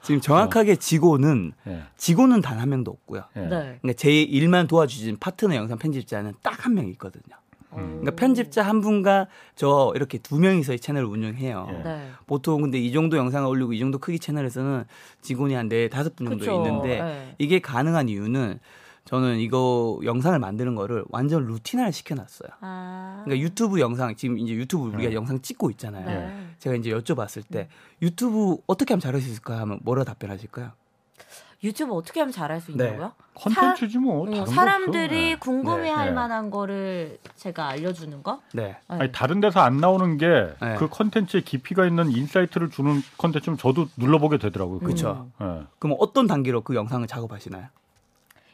[SPEAKER 3] 지금 정확하게 직원은
[SPEAKER 2] 예.
[SPEAKER 3] 직원은 단 한 명도 없고요.
[SPEAKER 2] 예.
[SPEAKER 4] 네.
[SPEAKER 3] 그러니까 제 일만 도와주신 파트너 영상 편집자는 딱 한 명 있거든요.
[SPEAKER 2] 음.
[SPEAKER 3] 그러니까 편집자 한 분과 저 이렇게 두 명이서 이 채널을 운영해요.
[SPEAKER 2] 예.
[SPEAKER 4] 네.
[SPEAKER 3] 보통 근데 이 정도 영상을 올리고 이 정도 크기 채널에서는 직원이 한 네 다섯 분 정도
[SPEAKER 4] 그쵸.
[SPEAKER 3] 있는데
[SPEAKER 4] 네.
[SPEAKER 3] 이게 가능한 이유는 저는 이거 영상을 만드는 거를 완전 루틴화를 시켜놨어요.
[SPEAKER 4] 아.
[SPEAKER 3] 그러니까 유튜브 영상 지금 이제 유튜브 우리가
[SPEAKER 2] 네.
[SPEAKER 3] 영상 찍고 있잖아요.
[SPEAKER 4] 네.
[SPEAKER 3] 제가 이제 여쭤봤을 때 유튜브 어떻게 하면 잘할 수 있을까 하면 뭐라 답변하실까요?
[SPEAKER 4] 유튜브 어떻게 하면 잘할 수
[SPEAKER 3] 네.
[SPEAKER 4] 있냐고요?
[SPEAKER 2] 컨텐츠지 뭐.
[SPEAKER 4] 어,
[SPEAKER 2] 다른 거
[SPEAKER 4] 사람들이
[SPEAKER 2] 없어.
[SPEAKER 4] 궁금해할
[SPEAKER 2] 네.
[SPEAKER 4] 만한 거를 제가 알려주는 거?
[SPEAKER 3] 네.
[SPEAKER 4] 네.
[SPEAKER 2] 아니 다른 데서 안 나오는 게그
[SPEAKER 3] 네.
[SPEAKER 2] 컨텐츠에 깊이가 있는 insight를 주는 컨텐츠는 저도 눌러보게 되더라고요.
[SPEAKER 4] 음.
[SPEAKER 3] 그쵸.
[SPEAKER 2] 예.
[SPEAKER 3] 그럼 어떤 단계로 그 영상을 작업하시나요?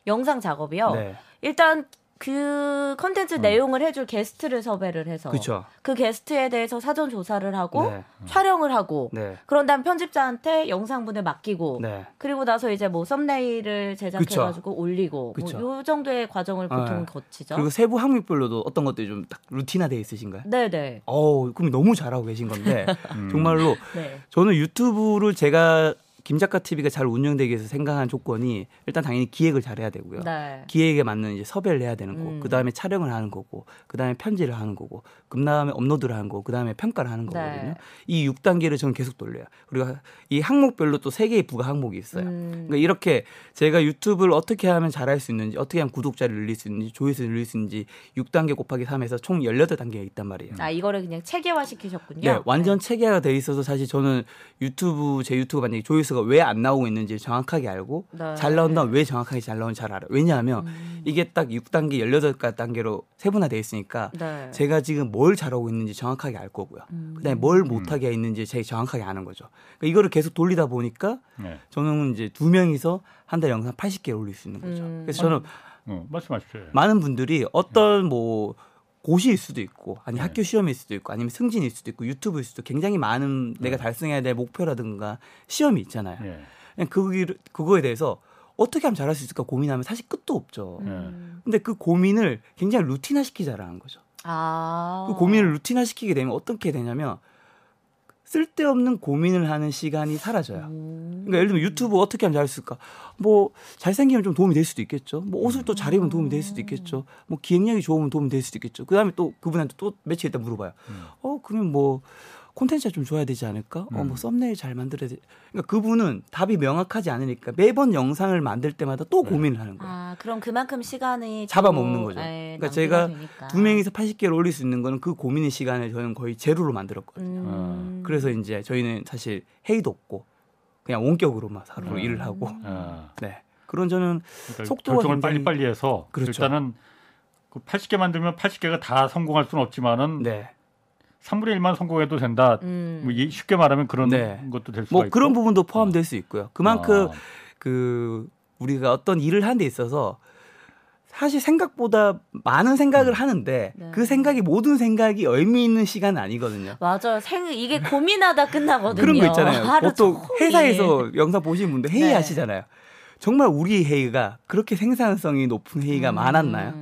[SPEAKER 4] 영상 작업이요.
[SPEAKER 3] 네.
[SPEAKER 4] 일단 그 컨텐츠
[SPEAKER 2] 음.
[SPEAKER 4] 내용을 해줄 게스트를 섭외를 해서
[SPEAKER 3] 그렇죠.
[SPEAKER 4] 그 게스트에 대해서 사전 조사를 하고
[SPEAKER 3] 네.
[SPEAKER 4] 촬영을 하고
[SPEAKER 3] 네.
[SPEAKER 4] 그런 다음 편집자한테 영상분을 맡기고
[SPEAKER 3] 네.
[SPEAKER 4] 그리고 나서 이제 뭐 썸네일을 제작해가지고 올리고
[SPEAKER 3] 그쵸.
[SPEAKER 4] 뭐 요 정도의 과정을 보통
[SPEAKER 3] 네.
[SPEAKER 4] 거치죠.
[SPEAKER 3] 그리고 세부 항목별로도 어떤 것들이 좀 딱 루틴화되어 있으신가요?
[SPEAKER 4] 네네.
[SPEAKER 3] 어우, 그럼 너무 잘하고 계신 건데
[SPEAKER 2] 음. [LAUGHS]
[SPEAKER 3] 정말로
[SPEAKER 4] 네.
[SPEAKER 3] 저는 유튜브를 제가 김작가 TV가 잘 운영되기 위해서 생각한 조건이 일단 당연히 기획을 잘해야 되고요.
[SPEAKER 4] 네.
[SPEAKER 3] 기획에 맞는 이제 섭외를 해야 되는 거고,
[SPEAKER 4] 음.
[SPEAKER 3] 그 다음에 촬영을 하는 거고, 그 다음에 편집을 하는 거고, 그 다음에 업로드를 하는 거고, 그 다음에 평가를 하는 거거든요.
[SPEAKER 4] 네.
[SPEAKER 3] 이 6단계를 저는 계속 돌려요. 그리고 이 항목별로 또세 개의 부가 항목이 있어요.
[SPEAKER 4] 음.
[SPEAKER 3] 그러니까 이렇게 제가 유튜브를 어떻게 하면 잘할 수 있는지, 어떻게 하면 구독자를 늘릴 수 있는지, 조회수를 늘릴 수 있는지 6단계 곱하기 3에서 총 18단계가 있단 말이에요.
[SPEAKER 4] 아 이거를 그냥 체계화 시키셨군요.
[SPEAKER 3] 네, 완전 체계화가 돼 있어서 사실 저는 유튜브 제 유튜브 만약에 조회수가 왜 안 나오고 있는지 정확하게 알고
[SPEAKER 4] 네.
[SPEAKER 3] 잘 나온다 왜 정확하게 잘 나오는지 잘 알아요. 왜냐하면
[SPEAKER 4] 음.
[SPEAKER 3] 이게 딱 6단계, 18단계로 세분화돼 있으니까
[SPEAKER 4] 네.
[SPEAKER 3] 제가 지금 뭘 잘하고 있는지 정확하게 알 거고요.
[SPEAKER 4] 음.
[SPEAKER 3] 그다음에 뭘 못하게 있는지 제가 정확하게 아는 거죠. 그러니까 이거를 계속 돌리다 보니까
[SPEAKER 2] 네.
[SPEAKER 3] 저는 이제 두 명이서 한 달 영상 80개 올릴 수 있는 거죠.
[SPEAKER 4] 음.
[SPEAKER 3] 그래서 저는
[SPEAKER 2] 어, 말씀하십시오.
[SPEAKER 3] 많은 분들이 어떤 뭐 고시일 수도 있고 아니
[SPEAKER 2] 네.
[SPEAKER 3] 학교 시험일 수도 있고 아니면 승진일 수도 있고 유튜브일 수도 굉장히 많은 내가
[SPEAKER 2] 네.
[SPEAKER 3] 달성해야 될 목표라든가 시험이 있잖아요.
[SPEAKER 2] 예.
[SPEAKER 3] 그냥 그 그거에 대해서 어떻게 하면 잘할 수 있을까 고민하면 사실 끝도 없죠.
[SPEAKER 4] 음.
[SPEAKER 3] 근데 그 고민을 굉장히 루틴화 시키자라는 거죠.
[SPEAKER 4] 아.
[SPEAKER 3] 그 고민을 루틴화 시키게 되면 어떻게 되냐면 쓸데없는 고민을 하는 시간이 사라져요.
[SPEAKER 4] 음.
[SPEAKER 3] 그러니까 예를 들면 유튜브 어떻게 하면 잘할 수 있을까? 뭐 잘생기면 좀 도움이 될 수도 있겠죠. 뭐 옷을 또 잘 입으면 도움이 될 수도 있겠죠. 뭐 기획력이 좋으면 도움이 될 수도 있겠죠. 그다음에 또 그분한테 또 며칠 있다 물어봐요.
[SPEAKER 2] 음.
[SPEAKER 3] 어 그러면 뭐 콘텐츠가 좀 좋아야 되지 않을까? 어
[SPEAKER 2] 음.
[SPEAKER 3] 뭐 썸네일 잘 만들어야 돼. 그러니까 그분은 답이 명확하지 않으니까 매번 영상을 만들 때마다 또
[SPEAKER 2] 네.
[SPEAKER 3] 고민을 하는 거예요.
[SPEAKER 4] 아 그럼 그만큼 시간이
[SPEAKER 3] 잡아먹는
[SPEAKER 4] 또,
[SPEAKER 3] 거죠.
[SPEAKER 4] 예,
[SPEAKER 3] 그러니까 제가
[SPEAKER 4] 되니까.
[SPEAKER 3] 두 명이서 80개를 올릴 수 있는 거는 그 고민의 시간을 저는 거의 제로로 만들었거든요.
[SPEAKER 4] 음.
[SPEAKER 3] 그래서 이제 저희는 사실 회의도 없고 그냥 원격으로만 하루
[SPEAKER 2] 음.
[SPEAKER 3] 일을 하고
[SPEAKER 2] 아,
[SPEAKER 3] 네 그런 저는
[SPEAKER 2] 그러니까
[SPEAKER 3] 속도가
[SPEAKER 2] 결정을
[SPEAKER 3] 굉장히-
[SPEAKER 2] 빨리빨리 해서
[SPEAKER 3] 그렇죠.
[SPEAKER 2] 일단은 그 80개 만들면 80개가 다 성공할 수는 없지만은
[SPEAKER 3] 네
[SPEAKER 2] 3분의 1만 성공해도 된다.
[SPEAKER 4] 음.
[SPEAKER 2] 뭐 이- 쉽게 말하면 그런
[SPEAKER 3] 네.
[SPEAKER 2] 것도 될 수가
[SPEAKER 3] 뭐
[SPEAKER 2] 있고.
[SPEAKER 3] 그런 부분도 포함될 수 있고요. 그만큼
[SPEAKER 2] 아,
[SPEAKER 3] 그 우리가 어떤 일을 하는 데 있어서 사실 생각보다 많은 생각을 하는데
[SPEAKER 4] 네.
[SPEAKER 3] 그 생각이 모든 생각이 의미 있는 시간은 아니거든요.
[SPEAKER 4] 맞아요. 생 이게 고민하다 끝나거든요.
[SPEAKER 3] 그런 거 있잖아요. 보통. 회사에서 영상 보시는 분들 회의
[SPEAKER 4] 네.
[SPEAKER 3] 하시잖아요. 정말 우리 회의가 그렇게 생산성이 높은 회의가
[SPEAKER 4] 음.
[SPEAKER 3] 많았나요?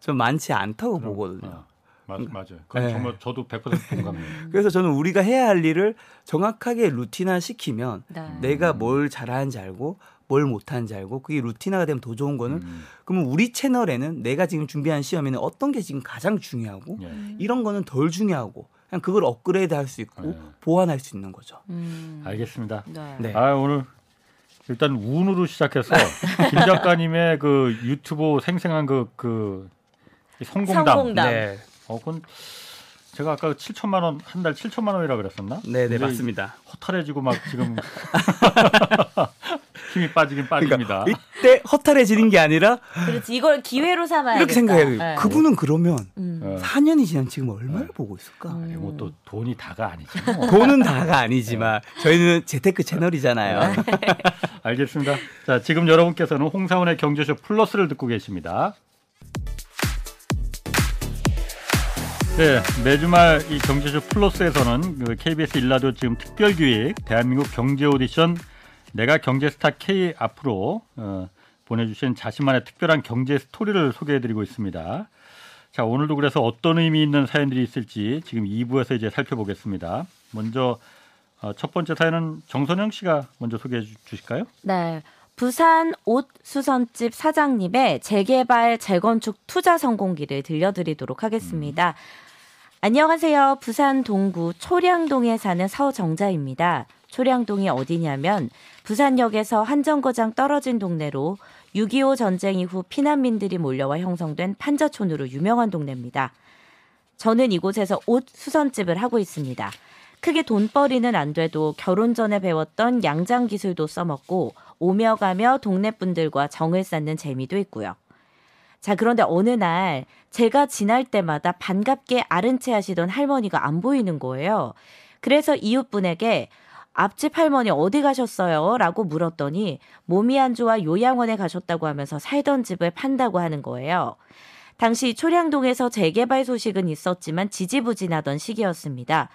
[SPEAKER 3] 전 많지 않다고
[SPEAKER 2] 그럼,
[SPEAKER 3] 보거든요.
[SPEAKER 2] 어, 맞, 맞아요. 그건
[SPEAKER 3] 네.
[SPEAKER 2] 정말 저도 100% 동감해요. [LAUGHS]
[SPEAKER 3] 그래서 저는 우리가 해야 할 일을 정확하게 루틴화 시키면
[SPEAKER 4] 네.
[SPEAKER 3] 내가 뭘 잘하는지 알고 뭘 못하는지 알고 그게 루틴화가 되면 더 좋은 거는
[SPEAKER 2] 음,
[SPEAKER 3] 그러면 우리 채널에는 내가 지금 준비한 시험에는 어떤 게 지금 가장 중요하고
[SPEAKER 2] 예.
[SPEAKER 3] 이런 거는 덜 중요하고 그냥 그걸 업그레이드 할 수 있고
[SPEAKER 2] 네.
[SPEAKER 3] 보완할 수 있는 거죠.
[SPEAKER 4] 음.
[SPEAKER 2] 알겠습니다.
[SPEAKER 4] 네.
[SPEAKER 3] 네.
[SPEAKER 2] 아 오늘 일단 운으로 시작해서 [LAUGHS] 김 작가님의 그 유튜브 생생한 그 그 성공담.
[SPEAKER 4] 성공담.
[SPEAKER 3] 네,
[SPEAKER 2] 어, 그건 제가 아까 7천만 원 한 달 7천만 원이라 그랬었나?
[SPEAKER 3] 네, 네 맞습니다.
[SPEAKER 2] 허탈해지고 막 지금 [LAUGHS] 힘이 빠지긴 빠집니다.
[SPEAKER 3] 그러니까 이때 허탈해지는 게 아니라
[SPEAKER 4] 그렇지. 이걸 기회로 삼아야
[SPEAKER 3] 이렇게 생각해요. 그분은 그러면
[SPEAKER 4] 음. 음.
[SPEAKER 2] 어.
[SPEAKER 3] 4년이 지난 지금 얼마를
[SPEAKER 2] 네.
[SPEAKER 3] 보고 있을까?
[SPEAKER 4] 음.
[SPEAKER 2] 아니, 뭐또 돈이 다가 아니죠. 뭐. [LAUGHS]
[SPEAKER 3] 돈은 다가 아니지만 저희는 재테크 채널이잖아요.
[SPEAKER 2] 알겠습니다. 자, 지금 여러분께서는 홍사원의 경제쇼 플러스를 듣고 계십니다. 네, 매주말 이 경제쇼 플러스에서는 그 KBS 일라디오 지금 특별 기획 대한민국 경제 오디션 내가 경제스타 K 앞으로 어, 보내주신 자신만의 특별한 경제 스토리를 소개해드리고 있습니다. 자, 오늘도 그래서 어떤 의미 있는 사연들이 있을지 지금 2부에서 이제 살펴보겠습니다. 먼저 어, 첫 번째 사연은 정선영 씨가 먼저 소개해 주- 주실까요?
[SPEAKER 4] 네. 부산 옷 수선집 사장님의 재개발 재건축 투자 성공기를 들려드리도록 하겠습니다. 안녕하세요. 부산 동구 초량동에 사는 서정자입니다. 초량동이 어디냐면 부산역에서 한 정거장 떨어진 동네로 6.25 전쟁 이후 피난민들이 몰려와 형성된 판자촌으로 유명한 동네입니다. 저는 이곳에서 옷 수선집을 하고 있습니다. 크게 돈벌이는 안 돼도 결혼 전에 배웠던 양장 기술도 써먹고 오며 가며 동네 분들과 정을 쌓는 재미도 있고요. 자, 그런데 어느 날 제가 지날 때마다 반갑게 아른 채 하시던 할머니가 안 보이는 거예요. 그래서 이웃분에게 앞집 할머니 어디 가셨어요? 라고 물었더니 몸이 안 좋아 요양원에 가셨다고 하면서 살던 집을 판다고 하는 거예요. 당시 초량동에서 재개발 소식은 있었지만 지지부진하던 시기였습니다.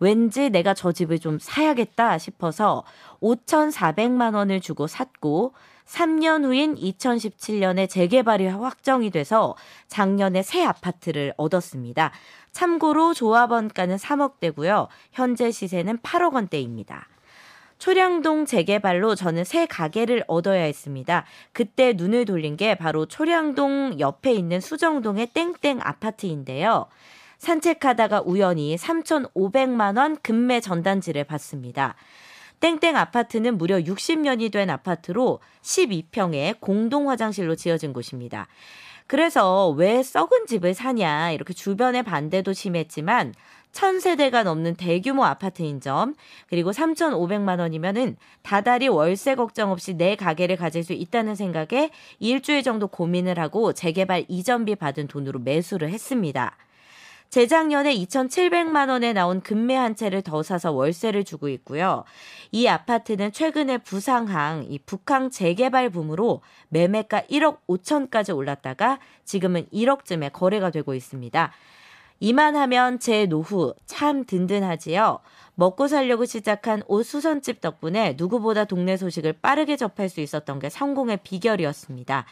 [SPEAKER 4] 왠지 내가 저 집을 좀 사야겠다 싶어서 5,400만 원을 주고 샀고 3년 후인 2017년에 재개발이 확정이 돼서 작년에 새 아파트를 얻었습니다. 참고로 조합원가는 3억대고요. 현재 시세는 8억 원대입니다. 초량동 재개발로 저는 새 가게를 얻어야 했습니다. 그때 눈을 돌린 게 바로 초량동 옆에 있는 수정동의 땡땡 아파트인데요. 산책하다가 우연히 3,500만 원 금매 전단지를 봤습니다. 땡땡 아파트는 무려 60년이 된 아파트로 12평에 공동 화장실로 지어진 곳입니다. 그래서 왜 썩은 집을 사냐 이렇게 주변의 반대도 심했지만 천 세대가 넘는 대규모 아파트인 점 그리고 3,500만 원이면은 다달이 월세 걱정 없이 내 가게를 가질 수 있다는 생각에 일주일 정도 고민을 하고 재개발 이전비 받은 돈으로 매수를 했습니다. 재작년에 2,700만 원에 나온 금매 한 채를 더 사서 월세를 주고 있고요. 이 아파트는 최근에 부상항, 이 북항 재개발 붐으로 매매가 1억 5천까지 올랐다가 지금은 1억쯤에 거래가 되고 있습니다. 이만 하면 제 노후 참 든든하지요. 먹고 살려고 시작한 옷 수선집 덕분에 누구보다 동네 소식을 빠르게 접할 수 있었던 게 성공의 비결이었습니다.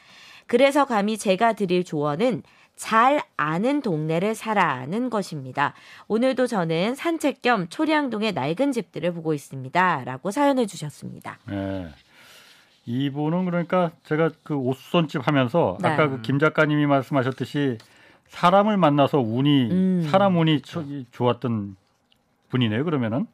[SPEAKER 4] 그래서 감히 제가 드릴 조언은 잘 아는 동네를 사라는 것입니다. 오늘도 저는 산책 겸 초량동의 낡은 집들을 보고 있습니다. 라고 사연을 주셨습니다.
[SPEAKER 2] 예. 이분은 그러니까 제가 그 옷선집 하면서
[SPEAKER 4] 네.
[SPEAKER 2] 아까 그 김 작가님이 말씀하셨듯이 사람을 만나서 운이
[SPEAKER 4] 음.
[SPEAKER 2] 사람 운이 저- 좋았던 분이네요. 그러면은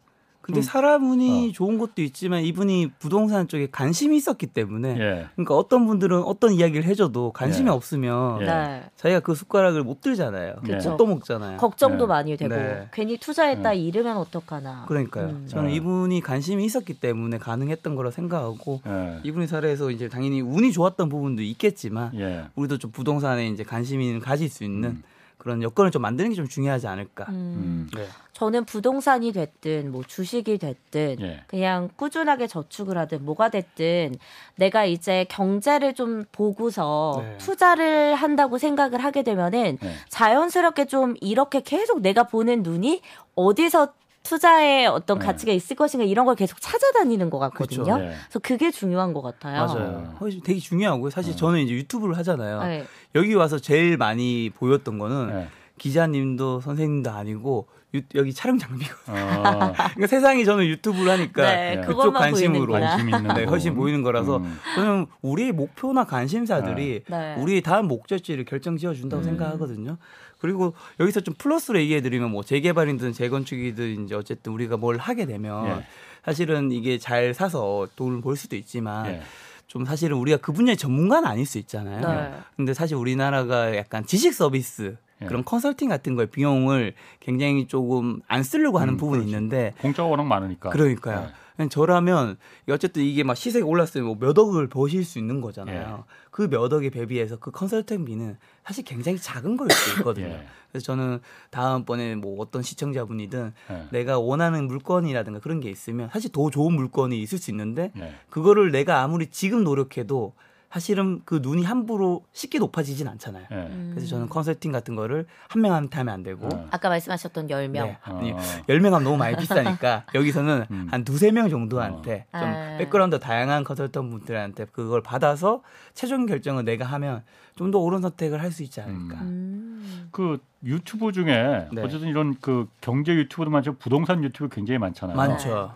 [SPEAKER 3] 근데
[SPEAKER 2] 좀-
[SPEAKER 3] 사람 운이
[SPEAKER 2] 어.
[SPEAKER 3] 좋은 것도 있지만 이분이 부동산 쪽에 관심이 있었기 때문에
[SPEAKER 2] 예.
[SPEAKER 3] 그러니까 어떤 분들은 어떤 이야기를 해줘도 관심이
[SPEAKER 2] 예.
[SPEAKER 3] 없으면
[SPEAKER 2] 예.
[SPEAKER 4] 네.
[SPEAKER 3] 자기가 그 숟가락을 못 들잖아요.
[SPEAKER 2] 그쵸.
[SPEAKER 3] 못 떠먹잖아요.
[SPEAKER 4] 걱정도
[SPEAKER 2] 네.
[SPEAKER 4] 많이 되고
[SPEAKER 3] 네.
[SPEAKER 4] 괜히 투자했다
[SPEAKER 2] 네.
[SPEAKER 4] 이러면 어떡하나.
[SPEAKER 3] 그러니까요.
[SPEAKER 4] 음.
[SPEAKER 3] 저는
[SPEAKER 2] 어.
[SPEAKER 3] 이분이 관심이 있었기 때문에 가능했던 거라 생각하고
[SPEAKER 2] 예.
[SPEAKER 3] 이분의 사례에서 이제 당연히 운이 좋았던 부분도 있겠지만
[SPEAKER 2] 예.
[SPEAKER 3] 우리도 좀 부동산에 이제 관심이 가질 수 있는
[SPEAKER 2] 음.
[SPEAKER 3] 그런 여건을 좀 만드는 게 좀 중요하지 않을까.
[SPEAKER 4] 음.
[SPEAKER 2] 음.
[SPEAKER 3] 네.
[SPEAKER 4] 저는 부동산이 됐든 뭐 주식이 됐든
[SPEAKER 2] 예.
[SPEAKER 4] 그냥 꾸준하게 저축을 하든 뭐가 됐든 내가 이제 경제를 좀 보고서
[SPEAKER 3] 네.
[SPEAKER 4] 투자를 한다고 생각을 하게 되면은
[SPEAKER 2] 예.
[SPEAKER 4] 자연스럽게 좀 이렇게 계속 내가 보는 눈이 어디서 투자에 어떤
[SPEAKER 2] 네.
[SPEAKER 4] 가치가 있을 것인가 이런 걸 계속 찾아다니는 것 같거든요.
[SPEAKER 3] 그렇죠.
[SPEAKER 2] 예.
[SPEAKER 4] 그래서 그게 중요한 것 같아요.
[SPEAKER 3] 맞아요. 어, 되게 중요하고요. 사실
[SPEAKER 2] 어.
[SPEAKER 3] 저는 이제 유튜브를 하잖아요.
[SPEAKER 4] 네.
[SPEAKER 3] 여기 와서 제일 많이 보였던 거는
[SPEAKER 2] 예.
[SPEAKER 3] 기자님도 선생님도 아니고 유- 여기 촬영 장비가.
[SPEAKER 2] 어, [LAUGHS]
[SPEAKER 3] 그러니까 세상이 저는 유튜브를 하니까
[SPEAKER 4] 네,
[SPEAKER 2] 네.
[SPEAKER 3] 그쪽
[SPEAKER 4] 그것만
[SPEAKER 3] 관심으로.
[SPEAKER 2] 관심 있는
[SPEAKER 3] 네,
[SPEAKER 2] 분.
[SPEAKER 3] 훨씬 보이는 거라서
[SPEAKER 2] 음.
[SPEAKER 3] 저는 우리의 목표나 관심사들이
[SPEAKER 4] 네.
[SPEAKER 3] 우리의 다음 목적지를 결정 지어 준다고
[SPEAKER 2] 음.
[SPEAKER 3] 생각하거든요. 그리고 여기서 좀 플러스로 얘기해 드리면 뭐 재개발이든 재건축이든 이제 어쨌든 우리가 뭘 하게 되면
[SPEAKER 2] 예.
[SPEAKER 3] 사실은 이게 잘 사서 돈을 벌 수도 있지만
[SPEAKER 2] 예.
[SPEAKER 3] 좀 사실은 우리가 그 분야의 전문가는 아닐 수 있잖아요.
[SPEAKER 4] 네.
[SPEAKER 3] 근데 사실 우리나라가 약간 지식 서비스
[SPEAKER 2] 예.
[SPEAKER 3] 그런 컨설팅 같은 거에 비용을 굉장히 조금 안 쓰려고 하는
[SPEAKER 2] 음,
[SPEAKER 3] 부분이
[SPEAKER 2] 그렇지.
[SPEAKER 3] 있는데
[SPEAKER 2] 공짜가 워낙 많으니까.
[SPEAKER 3] 그러니까요.
[SPEAKER 2] 예.
[SPEAKER 3] 저라면 어쨌든 이게 막 시세가 올랐을 때뭐몇 억을 버실 수 있는 거잖아요.
[SPEAKER 2] 예.
[SPEAKER 3] 그몇 억에 대비해서 그 컨설팅비는 사실 굉장히 작은 걸 수 있거든요.
[SPEAKER 2] 예.
[SPEAKER 3] 그래서 저는 다음번에 뭐 어떤 시청자분이든
[SPEAKER 2] 예.
[SPEAKER 3] 내가 원하는 물건이라든가 그런 게 있으면 사실 더 좋은 물건이 있을 수 있는데
[SPEAKER 2] 네.
[SPEAKER 3] 그거를 내가 아무리 지금 노력해도 사실은 그 눈이 함부로 쉽게 높아지진 않잖아요.
[SPEAKER 2] 예.
[SPEAKER 4] 음.
[SPEAKER 3] 그래서 저는 컨설팅 같은 거를 한 명한테 하면 안 되고
[SPEAKER 2] 어.
[SPEAKER 4] 아까 말씀하셨던 10명.
[SPEAKER 3] 네. 아니,
[SPEAKER 2] 어.
[SPEAKER 3] 10명 하면 너무 많이 비싸니까 [LAUGHS] 여기서는
[SPEAKER 2] 음.
[SPEAKER 3] 한 두세 명 정도한테
[SPEAKER 4] 어.
[SPEAKER 3] 좀
[SPEAKER 4] 아.
[SPEAKER 3] 백그라운드 다양한 컨설턴트 분들한테 그걸 받아서 최종 결정을 내가 하면 좀 더 옳은 선택을 할 수 있지 않을까.
[SPEAKER 4] 음.
[SPEAKER 2] 그 유튜브 중에
[SPEAKER 3] 네.
[SPEAKER 2] 어쨌든 이런 그 경제 유튜브도 많지만 부동산 유튜브 굉장히 많잖아요.
[SPEAKER 3] 많죠.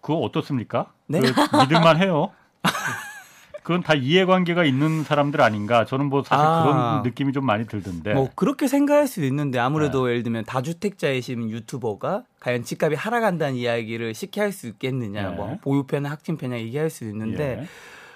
[SPEAKER 2] 그거 어떻습니까?
[SPEAKER 3] 네?
[SPEAKER 2] 그 믿을만 해요. [LAUGHS] 그건 다 이해관계가 있는 사람들 아닌가? 저는 뭐 사실
[SPEAKER 3] 아.
[SPEAKER 2] 그런 느낌이 좀 많이 들던데.
[SPEAKER 3] 뭐 그렇게 생각할 수도 있는데 아무래도
[SPEAKER 2] 네.
[SPEAKER 3] 예를 들면 다주택자이신 유튜버가 과연 집값이 하락한다는 이야기를 쉽게 할 수 있겠느냐,
[SPEAKER 2] 네.
[SPEAKER 3] 뭐 보유편이나 학침편이나 얘기할 수 있는데
[SPEAKER 2] 예.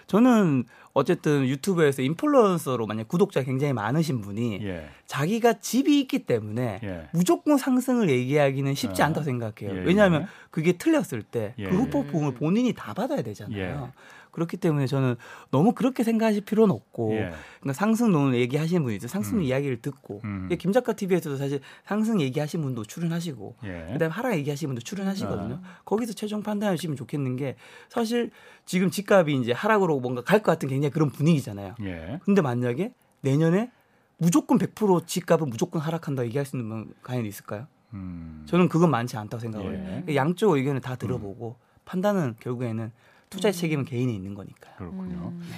[SPEAKER 3] 저는 어쨌든 유튜브에서 인플루언서로 만약 구독자 굉장히 많으신 분이
[SPEAKER 2] 예.
[SPEAKER 3] 자기가 집이 있기 때문에
[SPEAKER 2] 예.
[SPEAKER 3] 무조건 상승을 얘기하기는 쉽지
[SPEAKER 2] 아.
[SPEAKER 3] 않다고 생각해요.
[SPEAKER 2] 예,
[SPEAKER 3] 왜냐하면
[SPEAKER 2] 예.
[SPEAKER 3] 그게 틀렸을 때그
[SPEAKER 2] 예.
[SPEAKER 3] 후폭풍을 본인이 다 받아야 되잖아요.
[SPEAKER 2] 예.
[SPEAKER 3] 그렇기 때문에 저는 너무 그렇게 생각하실 필요는 없고
[SPEAKER 2] 예.
[SPEAKER 3] 그러니까 상승론을 얘기하시는 분이 있어요. 상승
[SPEAKER 2] 음.
[SPEAKER 3] 이야기를 듣고
[SPEAKER 2] 음.
[SPEAKER 3] 이게 김작가 TV에서도 사실 상승 얘기하신 분도 출연하시고
[SPEAKER 2] 예.
[SPEAKER 3] 그다음에 하락 얘기하시는 분도 출연하시거든요.
[SPEAKER 2] 아.
[SPEAKER 3] 거기서 최종 판단하시면 좋겠는 게 사실 지금 집값이 이제 하락으로 뭔가 갈 것 같은 굉장히 그런 분위기잖아요.
[SPEAKER 2] 예.
[SPEAKER 3] 근데 만약에 내년에 무조건 100% 집값은 무조건 하락한다 얘기할 수 있는 분 과연 있을까요?
[SPEAKER 2] 음.
[SPEAKER 3] 저는 그건 많지 않다고 생각을
[SPEAKER 2] 예.
[SPEAKER 3] 해요. 양쪽 의견을 다 들어보고 판단은 결국에는 투자의 책임은 개인이 있는 거니까요.
[SPEAKER 2] 그렇군요.
[SPEAKER 4] 음.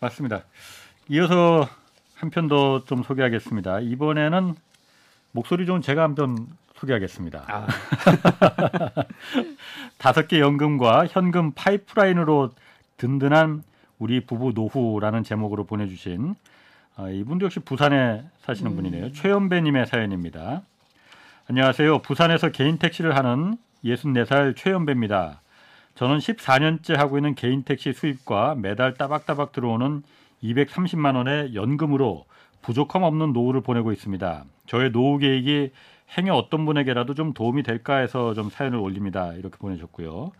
[SPEAKER 2] 맞습니다. 이어서 한 편 더 좀 소개하겠습니다. 이번에는 목소리 좋은 제가 한 편 소개하겠습니다.
[SPEAKER 3] 아, [LAUGHS]
[SPEAKER 2] 다섯 개 연금과 현금 파이프라인으로 든든한 우리 부부 노후라는 제목으로 보내주신 아, 이분도 역시 부산에 사시는
[SPEAKER 4] 음.
[SPEAKER 2] 분이네요. 최연배님의 사연입니다. 안녕하세요. 부산에서 개인 택시를 하는 64살 최연배입니다. 저는 14년째 하고 있는 개인 택시 수입과 매달 따박따박 들어오는 230만 원의 연금으로 부족함 없는 노후를 보내고 있습니다. 저의 노후 계획이 행여 어떤 분에게라도 좀 도움이 될까 해서 좀 사연을 올립니다. 이렇게 보내셨고요.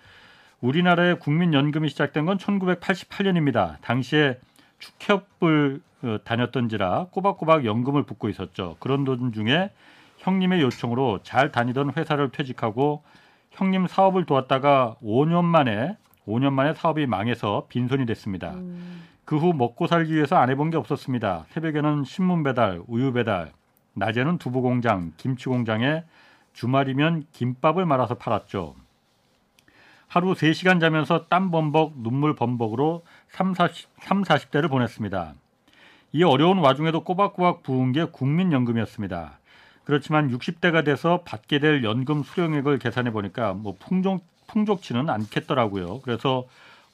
[SPEAKER 2] 우리나라의 국민연금이 시작된 건 1988년입니다. 당시에 축협을 어, 다녔던지라 꼬박꼬박 연금을 붓고 있었죠. 그런 도중에 형님의 요청으로 잘 다니던 회사를 퇴직하고 형님 사업을 도왔다가 5년 만에 5년 만에 사업이 망해서 빈손이 됐습니다.
[SPEAKER 4] 음.
[SPEAKER 2] 그후 먹고 살기 위해서 안 해본 게 없었습니다. 새벽에는 신문 배달, 우유 배달, 낮에는 두부 공장, 김치 공장에 주말이면 김밥을 말아서 팔았죠. 하루 3시간 자면서 땀 범벅, 눈물 범벅으로 3, 40, 3, 40대를 보냈습니다. 이 어려운 와중에도 꼬박꼬박 부은 게 국민연금이었습니다. 그렇지만 60대가 돼서 받게 될 연금 수령액을 계산해 보니까 뭐 풍족, 풍족치는 않겠더라고요. 그래서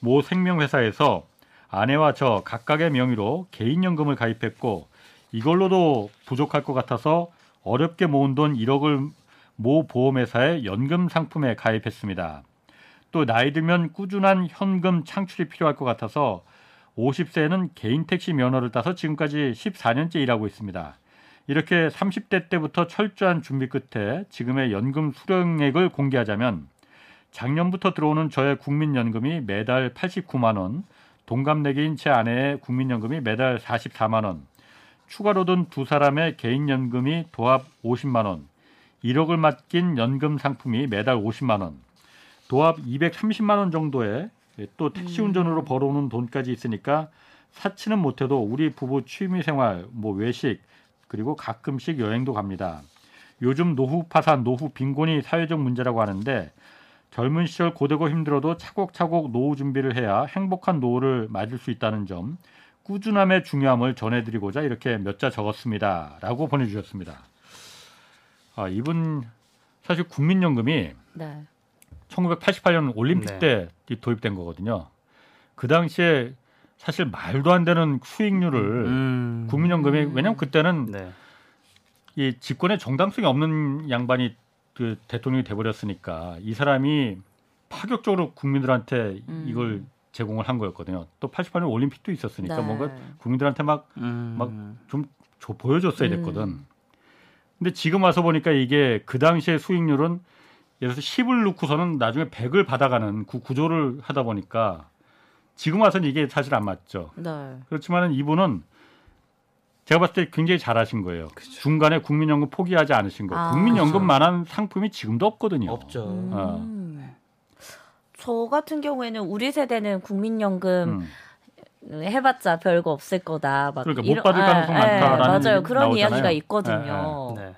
[SPEAKER 2] 모 생명회사에서 아내와 저 각각의 명의로 개인연금을 가입했고 이걸로도 부족할 것 같아서 어렵게 모은 돈 1억을 모 보험회사의 연금 상품에 가입했습니다. 또 나이 들면 꾸준한 현금 창출이 필요할 것 같아서 50세에는 개인 택시 면허를 따서 지금까지 14년째 일하고 있습니다. 이렇게 30대 때부터 철저한 준비 끝에 지금의 연금 수령액을 공개하자면 작년부터 들어오는 저의 국민연금이 매달 89만 원, 동갑내기인 제 아내의 국민연금이 매달 44만 원, 추가로 든 두 사람의 개인연금이 도합 50만 원, 1억을 맡긴 연금 상품이 매달 50만 원, 도합 230만 원 정도의 또 택시 운전으로 벌어오는 돈까지 있으니까 사치는 못해도 우리 부부 취미 생활, 뭐 외식 그리고 가끔씩 여행도 갑니다. 요즘 노후 파산, 노후 빈곤이 사회적 문제라고 하는데 젊은 시절 고되고 힘들어도 차곡차곡 노후 준비를 해야 행복한 노후를 맞을 수 있다는 점 꾸준함의 중요함을 전해드리고자 이렇게 몇 자 적었습니다.라고 보내주셨습니다. 아, 이분 사실 국민연금이
[SPEAKER 4] 네.
[SPEAKER 2] 1988년 올림픽
[SPEAKER 3] 네.
[SPEAKER 2] 때 도입된 거거든요. 그 당시에 사실 말도 안 되는 수익률을
[SPEAKER 3] 음.
[SPEAKER 2] 국민연금이
[SPEAKER 4] 음.
[SPEAKER 2] 왜냐면 그때는
[SPEAKER 3] 네.
[SPEAKER 2] 이 집권에 정당성이 없는 양반이 그 대통령이 돼버렸으니까 이 사람이 파격적으로 국민들한테
[SPEAKER 4] 음.
[SPEAKER 2] 이걸 제공을 한 거였거든요. 또 88년 올림픽도 있었으니까
[SPEAKER 4] 네.
[SPEAKER 2] 뭔가 국민들한테 막
[SPEAKER 3] 음.
[SPEAKER 2] 막 줘- 보여줬어야 됐거든.
[SPEAKER 4] 음.
[SPEAKER 2] 근데 지금 와서 보니까 이게 그 당시의 수익률은 예를 들어서 10을 넣고서는 나중에 100을 받아가는 그 구조를 하다 보니까 지금 와서는 이게 사실 안 맞죠.
[SPEAKER 4] 네.
[SPEAKER 2] 그렇지만은 이분은 제가 봤을 때 굉장히 잘하신 거예요.
[SPEAKER 3] 그쵸.
[SPEAKER 2] 중간에 국민연금 포기하지 않으신 거.
[SPEAKER 4] 아.
[SPEAKER 2] 국민연금만한 상품이 지금도 없거든요.
[SPEAKER 3] 없죠.
[SPEAKER 4] 음. 저 같은 경우에는 우리 세대는 국민연금
[SPEAKER 2] 음.
[SPEAKER 4] 해봤자 별거 없을 거다. 막
[SPEAKER 2] 그러니까 못 받을 가능성
[SPEAKER 4] 예,
[SPEAKER 2] 많다라는
[SPEAKER 4] 맞아요. 그런
[SPEAKER 2] 나오잖아요.
[SPEAKER 4] 이야기가 있거든요.
[SPEAKER 3] 네.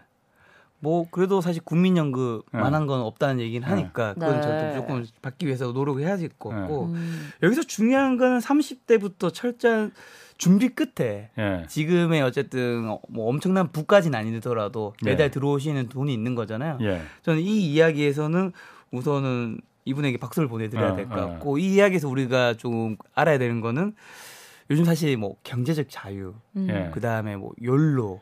[SPEAKER 3] 뭐 그래도 사실 국민연금만한 건 없다는 얘기는
[SPEAKER 2] 네.
[SPEAKER 3] 하니까 그건
[SPEAKER 4] 네.
[SPEAKER 3] 저도 무조건 받기 위해서 노력을 해야 될 것 같고
[SPEAKER 4] 음.
[SPEAKER 3] 여기서 중요한 거는 30대부터 철저한 준비 끝에
[SPEAKER 2] 예.
[SPEAKER 3] 지금의 어쨌든 뭐 엄청난 부까지는 아니더라도 매달
[SPEAKER 2] 네.
[SPEAKER 3] 들어오시는 돈이 있는 거잖아요.
[SPEAKER 2] 예.
[SPEAKER 3] 저는 이 이야기에서는 우선은 이분에게 박수를 보내드려야
[SPEAKER 2] 어,
[SPEAKER 3] 될것
[SPEAKER 2] 어.
[SPEAKER 3] 같고 이 이야기에서 우리가 좀 알아야 되는 거는 요즘 사실 뭐 경제적 자유,
[SPEAKER 4] 음.
[SPEAKER 2] 예.
[SPEAKER 3] 그 다음에 뭐 욜로,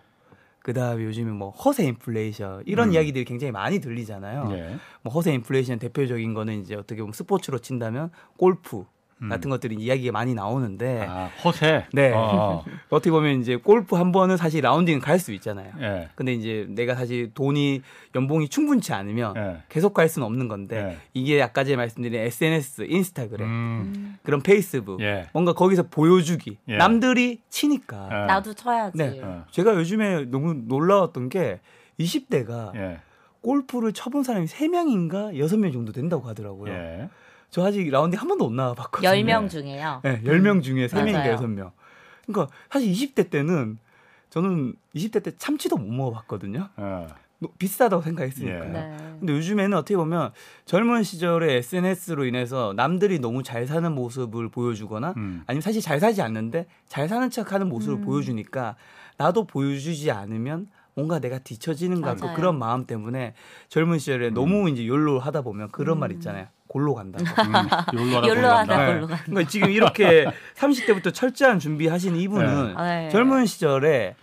[SPEAKER 3] 그 다음에 요즘에 뭐 허세 인플레이션 이런
[SPEAKER 2] 음.
[SPEAKER 3] 이야기들이 굉장히 많이 들리잖아요.
[SPEAKER 2] 예.
[SPEAKER 3] 뭐 허세 인플레이션 대표적인 거는 이제 어떻게 보면 스포츠로 친다면 골프
[SPEAKER 2] 음.
[SPEAKER 3] 같은 것들이 이야기가 많이 나오는데
[SPEAKER 2] 아, 허세.
[SPEAKER 3] 네.
[SPEAKER 2] 어, [LAUGHS]
[SPEAKER 3] 어떻게 보면 이제 골프 한 번은 사실 라운딩은 갈수 있잖아요.
[SPEAKER 2] 예.
[SPEAKER 3] 근데 이제 내가 사실 돈이 연봉이 충분치 않으면
[SPEAKER 2] 예.
[SPEAKER 3] 계속 갈 수는 없는 건데
[SPEAKER 2] 예.
[SPEAKER 3] 이게 아까 제가 말씀드린 SNS, 인스타그램,
[SPEAKER 2] 음.
[SPEAKER 3] 그런 페이스북
[SPEAKER 2] 예.
[SPEAKER 3] 뭔가 거기서 보여주기
[SPEAKER 2] 예.
[SPEAKER 3] 남들이 치니까
[SPEAKER 2] 예.
[SPEAKER 4] 나도 쳐야지.
[SPEAKER 3] 네.
[SPEAKER 2] 어.
[SPEAKER 3] 제가 요즘에 너무 놀라웠던 게 20대가
[SPEAKER 2] 예.
[SPEAKER 3] 골프를 쳐본 사람이 3명인가 6명 정도 된다고 하더라고요.
[SPEAKER 2] 예.
[SPEAKER 3] 저 아직 라운딩 한 번도 못 나와봤거든요.
[SPEAKER 4] 10명 중에요.
[SPEAKER 3] 네, 10명 중에 3명인가
[SPEAKER 4] 맞아요.
[SPEAKER 3] 6명. 그러니까 사실 20대 때는 저는 20대 때 참치도 못 먹어봤거든요.
[SPEAKER 2] 어.
[SPEAKER 3] 뭐 비싸다고 생각했으니까.
[SPEAKER 2] 예.
[SPEAKER 4] 네.
[SPEAKER 3] 근데 요즘에는 어떻게 보면 젊은 시절에 SNS로 인해서 남들이 너무 잘 사는 모습을 보여주거나
[SPEAKER 2] 음.
[SPEAKER 3] 아니면 사실 잘 살지 않는데 잘 사는 척 하는 모습을
[SPEAKER 4] 음.
[SPEAKER 3] 보여주니까 나도 보여주지 않으면 뭔가 내가 뒤처지는 것 같고
[SPEAKER 4] 맞아요.
[SPEAKER 3] 그런 마음 때문에 젊은 시절에 너무 이제 욜로 하다 보면 그런
[SPEAKER 4] 음.
[SPEAKER 3] 말 있잖아요. 골로.
[SPEAKER 2] 음. 욜로 하다
[SPEAKER 4] 욜로
[SPEAKER 2] 골로 간다. [LAUGHS]
[SPEAKER 4] 하다
[SPEAKER 3] 네.
[SPEAKER 4] 골로 간다.
[SPEAKER 3] 그러니까 지금 이렇게 30대부터 철저한 준비하신 이분은
[SPEAKER 4] 네.
[SPEAKER 3] 젊은 시절에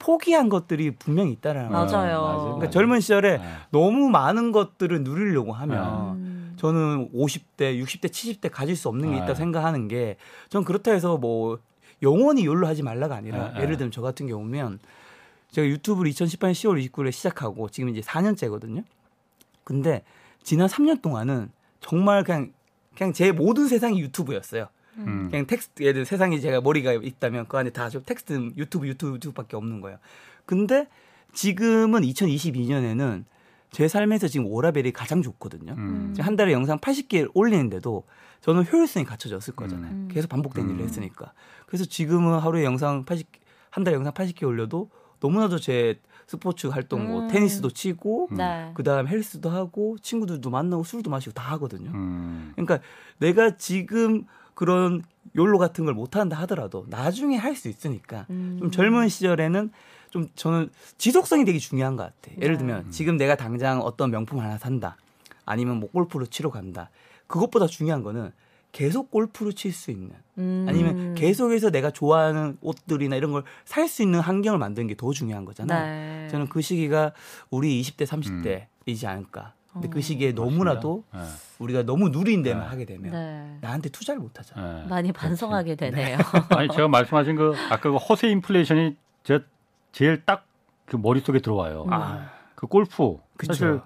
[SPEAKER 3] 포기한 것들이 분명히 있다라는 거예요.
[SPEAKER 4] 맞아요.
[SPEAKER 3] 그러니까 젊은 시절에
[SPEAKER 2] 네.
[SPEAKER 3] 너무 많은 것들을 누리려고 하면
[SPEAKER 4] 음.
[SPEAKER 3] 저는 50대, 60대, 70대 가질 수 없는 게
[SPEAKER 2] 네.
[SPEAKER 3] 있다 고 생각하는 게 전 그렇다 해서 뭐 영원히 YOLO 하지 말라가 아니라
[SPEAKER 2] 네,
[SPEAKER 3] 예를
[SPEAKER 2] 네.
[SPEAKER 3] 들면 저 같은 경우면 제가 유튜브를 2018년 10월 29일에 시작하고 지금 이제 4년째거든요. 근데 지난 3년 동안은 정말 그냥 그냥 제 모든 세상이 유튜브였어요.
[SPEAKER 2] 음.
[SPEAKER 3] 그냥 텍스트 예를 들어 세상에 제가 머리가 있다면 그 안에 다저 텍스트 유튜브 유튜브 유튜브밖에 없는 거예요. 근데 지금은 2022년에는 제 삶에서 지금 워라밸이 가장 좋거든요.
[SPEAKER 2] 음.
[SPEAKER 3] 지금 한 달에 영상 80개 올리는데도 저는 효율성이 갖춰졌을 거잖아요.
[SPEAKER 4] 음.
[SPEAKER 3] 계속 반복된
[SPEAKER 2] 음.
[SPEAKER 3] 일을 했으니까. 그래서 지금은 하루에 영상 80, 한 달에 영상 80개 올려도 너무나도 제 스포츠 활동 뭐
[SPEAKER 4] 음.
[SPEAKER 3] 테니스도 치고
[SPEAKER 4] 네.
[SPEAKER 3] 그 다음 헬스도 하고 친구들도 만나고 술도 마시고 다 하거든요.
[SPEAKER 2] 음.
[SPEAKER 3] 그러니까 내가 지금 그런 욜로 같은 걸 못한다 하더라도 나중에 할 수 있으니까
[SPEAKER 4] 음.
[SPEAKER 3] 좀 젊은 시절에는 좀 저는 지속성이 되게 중요한 것 같아. 요 예를
[SPEAKER 4] 네.
[SPEAKER 3] 들면 지금 내가 당장 어떤 명품 하나 산다. 아니면 뭐 골프를 치러 간다. 그것보다 중요한 거는 계속 골프를 칠 수 있는
[SPEAKER 4] 음.
[SPEAKER 3] 아니면 계속해서 내가 좋아하는 옷들이나 이런 걸 살 수 있는 환경을 만드는 게 더 중요한 거잖아요.
[SPEAKER 4] 네.
[SPEAKER 3] 저는 그 시기가 우리 20대, 30대이지 않을까. 근데 그 시기에 너무나도
[SPEAKER 2] 맞습니다.
[SPEAKER 3] 우리가 너무 누린 데만
[SPEAKER 2] 네.
[SPEAKER 3] 하게 되면
[SPEAKER 4] 네.
[SPEAKER 3] 나한테 투자를 못 하잖아.
[SPEAKER 2] 예. 예.
[SPEAKER 4] 많이 반성하게 되네요. [LAUGHS]
[SPEAKER 2] 아니 제가 말씀하신 그 아까 그 허세 인플레이션이 제 제일 딱 그 머릿속에 들어와요.
[SPEAKER 4] 음.
[SPEAKER 3] 아,
[SPEAKER 2] 그 골프.
[SPEAKER 3] 그쵸.
[SPEAKER 2] 사실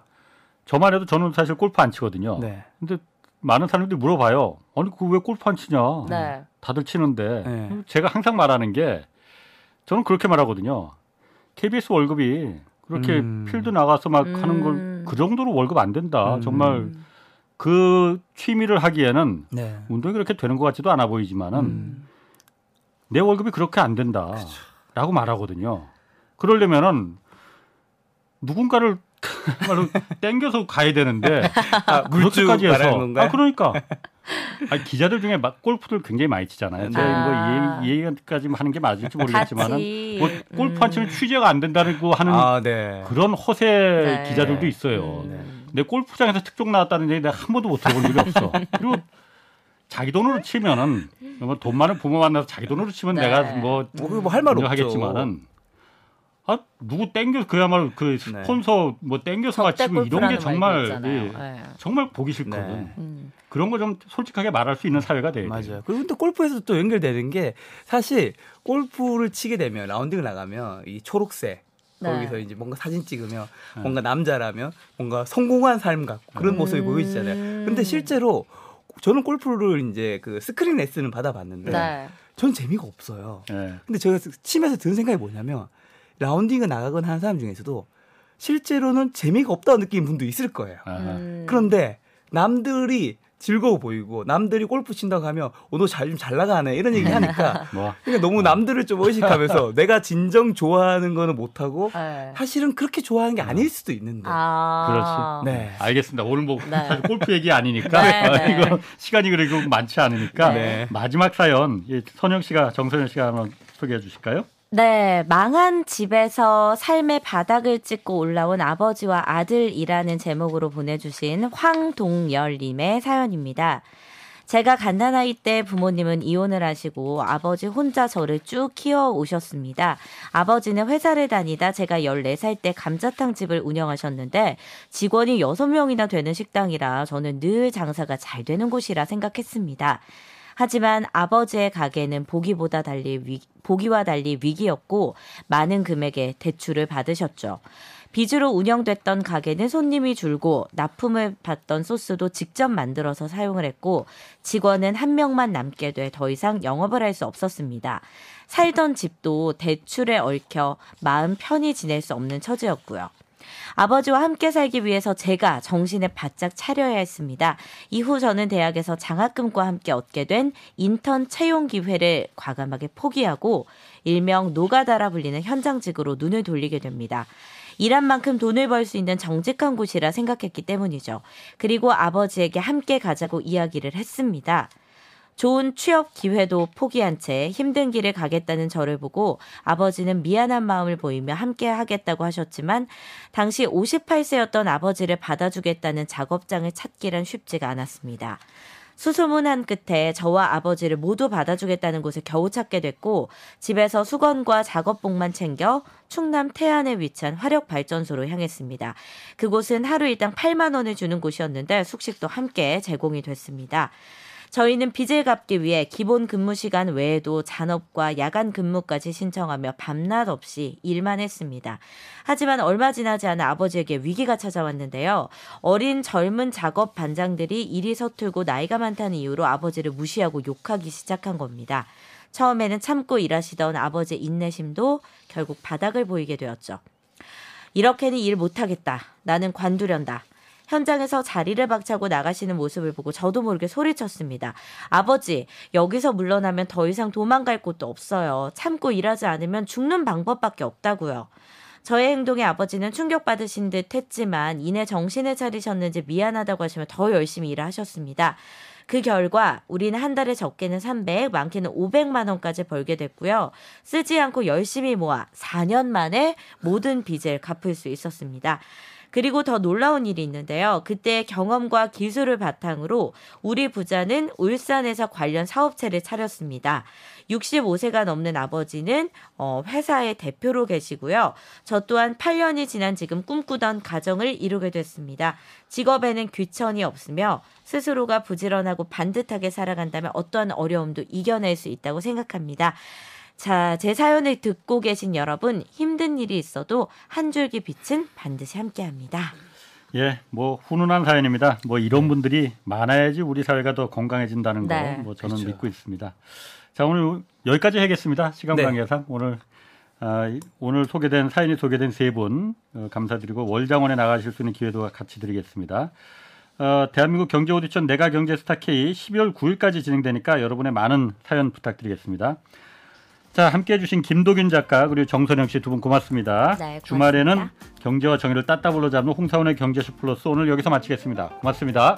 [SPEAKER 2] 저만 해도 저는 사실 골프 안 치거든요.
[SPEAKER 3] 네.
[SPEAKER 2] 근데 많은 사람들이 물어봐요. 아니 그 왜 골프 안 치냐?
[SPEAKER 4] 네.
[SPEAKER 2] 다들 치는데
[SPEAKER 3] 네.
[SPEAKER 2] 제가 항상 말하는 게 저는 그렇게 말하거든요. KBS 월급이 그렇게
[SPEAKER 3] 음.
[SPEAKER 2] 필드 나가서 막
[SPEAKER 4] 음.
[SPEAKER 2] 하는 걸 그 정도로 월급 안 된다.
[SPEAKER 3] 음.
[SPEAKER 2] 정말 그 취미를 하기에는
[SPEAKER 3] 네.
[SPEAKER 2] 운동이 그렇게 되는 것 같지도 않아 보이지만은
[SPEAKER 3] 음.
[SPEAKER 2] 내 월급이 그렇게 안 된다라고 말하거든요. 그러려면은 누군가를 정 말로 땡겨서 가야 되는데 [LAUGHS]
[SPEAKER 3] 아,
[SPEAKER 2] 그렇게까지 해서? 아 그러니까 아니, 기자들 중에 막 골프들 굉장히 많이 치잖아요. 제가
[SPEAKER 4] 아.
[SPEAKER 2] 이거 이 얘기까지 하는 게 맞을지 모르겠지만은. 뭐 골프 안 치면
[SPEAKER 4] 음.
[SPEAKER 2] 취재가 안 된다고 하는
[SPEAKER 3] 아, 네.
[SPEAKER 2] 그런 허세
[SPEAKER 4] 네.
[SPEAKER 2] 기자들도 있어요.
[SPEAKER 4] 음.
[SPEAKER 2] 내 골프장에서 특종 나왔다는 얘기 내가 한 번도 못 들어본 적이 없어. 그리고 자기 돈으로 치면은 뭐돈 많은 부모 만나서 자기 돈으로 치면
[SPEAKER 4] 네.
[SPEAKER 2] 내가 뭐
[SPEAKER 3] 뭐할 말 없죠.
[SPEAKER 2] 하겠지만은 아 누구 땡겨 그야말로 그 스폰서 뭐 땡겨서 맞히고 이런 게 정말. 예,
[SPEAKER 4] 네.
[SPEAKER 2] 정말 보기 싫거든.
[SPEAKER 3] 네.
[SPEAKER 4] 음.
[SPEAKER 2] 그런 거 좀 솔직하게 말할 수 있는 사회가 돼야 돼.
[SPEAKER 3] 맞아요. 그리고 또 골프에서 또 연결되는 게 사실 골프를 치게 되면 라운딩을 나가면 이 초록색
[SPEAKER 4] 네.
[SPEAKER 3] 거기서 이제 뭔가 사진 찍으면 뭔가 남자라면 뭔가 성공한 삶 같고 그런 모습이
[SPEAKER 4] 음.
[SPEAKER 3] 보이잖아요. 근데 실제로 저는 골프를 이제 그 스크린 레슨을 받아봤는데
[SPEAKER 4] 네.
[SPEAKER 3] 전 재미가 없어요.
[SPEAKER 2] 예.
[SPEAKER 3] 근데 제가 치면서 드는 생각이 뭐냐면 라운딩을 나가거나 하는 사람 중에서도 실제로는 재미가 없다고 느끼는 분도 있을 거예요.
[SPEAKER 2] 아하.
[SPEAKER 4] 음.
[SPEAKER 3] 그런데 남들이 즐거워 보이고 남들이 골프 친다고 하면 오너잘좀 잘 나가네 이런 얘기 하니까 [LAUGHS]
[SPEAKER 2] 뭐
[SPEAKER 3] 그러니까 너무 남들을 좀 의식하면서 [LAUGHS] 내가 진정 좋아하는 거는 못하고
[SPEAKER 4] 네.
[SPEAKER 3] 사실은 그렇게 좋아하는 게 아닐 수도 있는데
[SPEAKER 4] 아.
[SPEAKER 2] 그렇지.
[SPEAKER 3] 네.
[SPEAKER 2] 알겠습니다. 오늘 뭐
[SPEAKER 4] 네.
[SPEAKER 2] 사실 골프 얘기 아니니까
[SPEAKER 4] 네,
[SPEAKER 2] 어, [LAUGHS]
[SPEAKER 4] 네.
[SPEAKER 2] 이거 시간이 그리고 많지 않으니까
[SPEAKER 3] 네.
[SPEAKER 2] 마지막 사연 이 선영 씨가 정선영 씨가 한번 소개해 주실까요?
[SPEAKER 4] 네, 망한 집에서 삶의 바닥을 찍고 올라온 아버지와 아들이라는 제목으로 보내주신 황동열님의 사연입니다. 제가 갓난아이 때 부모님은 이혼을 하시고 아버지 혼자 저를 쭉 키워 오셨습니다. 아버지는 회사를 다니다 제가 14살 때 감자탕 집을 운영하셨는데 직원이 6명이나 되는 식당이라 저는 늘 장사가 잘 되는 곳이라 생각했습니다. 하지만 아버지의 가게는 보기보다 달리 위, 보기와 달리 위기였고 많은 금액의 대출을 받으셨죠. 빚으로 운영됐던 가게는 손님이 줄고 납품을 받던 소스도 직접 만들어서 사용을 했고 직원은 한 명만 남게 돼 더 이상 영업을 할 수 없었습니다. 살던 집도 대출에 얽혀 마음 편히 지낼 수 없는 처지였고요. 아버지와 함께 살기 위해서 제가 정신을 바짝 차려야 했습니다. 이후 저는 대학에서 장학금과 함께 얻게 된 인턴 채용 기회를 과감하게 포기하고 일명 노가다라 불리는 현장직으로 눈을 돌리게 됩니다. 일한 만큼 돈을 벌 수 있는 정직한 곳이라 생각했기 때문이죠. 그리고 아버지에게 함께 가자고 이야기를 했습니다. 좋은 취업 기회도 포기한 채 힘든 길을 가겠다는 저를 보고 아버지는 미안한 마음을 보이며 함께 하겠다고 하셨지만 당시 58세였던 아버지를 받아주겠다는 작업장을 찾기란 쉽지가 않았습니다. 수소문한 끝에 저와 아버지를 모두 받아주겠다는 곳을 겨우 찾게 됐고 집에서 수건과 작업복만 챙겨 충남 태안에 위치한 화력발전소로 향했습니다. 그곳은 하루 일당 8만 원을 주는 곳이었는데 숙식도 함께 제공이 됐습니다. 저희는 빚을 갚기 위해 기본 근무 시간 외에도 잔업과 야간 근무까지 신청하며 밤낮 없이 일만 했습니다. 하지만 얼마 지나지 않아 아버지에게 위기가 찾아왔는데요. 어린 젊은 작업 반장들이 일이 서툴고 나이가 많다는 이유로 아버지를 무시하고 욕하기 시작한 겁니다. 처음에는 참고 일하시던 아버지의 인내심도 결국 바닥을 보이게 되었죠. 이렇게는 일 못하겠다. 나는 관두련다. 현장에서 자리를 박차고 나가시는 모습을 보고 저도 모르게 소리쳤습니다. 아버지, 여기서 물러나면 더 이상 도망갈 곳도 없어요. 참고 일하지 않으면 죽는 방법밖에 없다고요. 저의 행동에 아버지는 충격받으신 듯 했지만 이내 정신을 차리셨는지 미안하다고 하시며 더 열심히 일을 하셨습니다. 그 결과 우리는 한 달에 적게는 300, 많게는 500만 원까지 벌게 됐고요. 쓰지 않고 열심히 모아 4년 만에 모든 빚을 갚을 수 있었습니다. 그리고 더 놀라운 일이 있는데요. 그때 경험과 기술을 바탕으로 우리 부자는 울산에서 관련 사업체를 차렸습니다. 65세가 넘는 아버지는 어, 회사의 대표로 계시고요. 저 또한 8년이 지난 지금 꿈꾸던 가정을 이루게 됐습니다. 직업에는 귀천이 없으며 스스로가 부지런하고 반듯하게 살아간다면 어떠한 어려움도 이겨낼 수 있다고 생각합니다. 자, 제 사연을 듣고 계신 여러분, 힘든 일이 있어도 한 줄기 빛은 반드시 함께 합니다.
[SPEAKER 2] 예, 뭐 훈훈한 사연입니다. 뭐 이런 분들이 많아야지 우리 사회가 더 건강해진다는 거,
[SPEAKER 4] 네.
[SPEAKER 2] 뭐 저는
[SPEAKER 3] 그렇죠.
[SPEAKER 2] 믿고 있습니다. 자, 오늘 여기까지 하겠습니다. 시간
[SPEAKER 3] 네.
[SPEAKER 2] 관계상 오늘 아, 이- 오늘 소개된 사연이 소개된 세분 어, 감사드리고 월장원에 나가실 수 있는 기회도 같이 드리겠습니다. 어, 대한민국 경제 오디션 내가 경제 스타 K 12월 9일까지 진행되니까 여러분의 많은 사연 부탁드리겠습니다. 자, 함께 해주신 김도균 작가 그리고 정선영 씨 두 분 고맙습니다.
[SPEAKER 4] 네, 고맙습니다.
[SPEAKER 2] 주말에는 경제와 정의를 따따블로 잡는 홍사원의 경제쇼 플러스 오늘 여기서 마치겠습니다. 고맙습니다.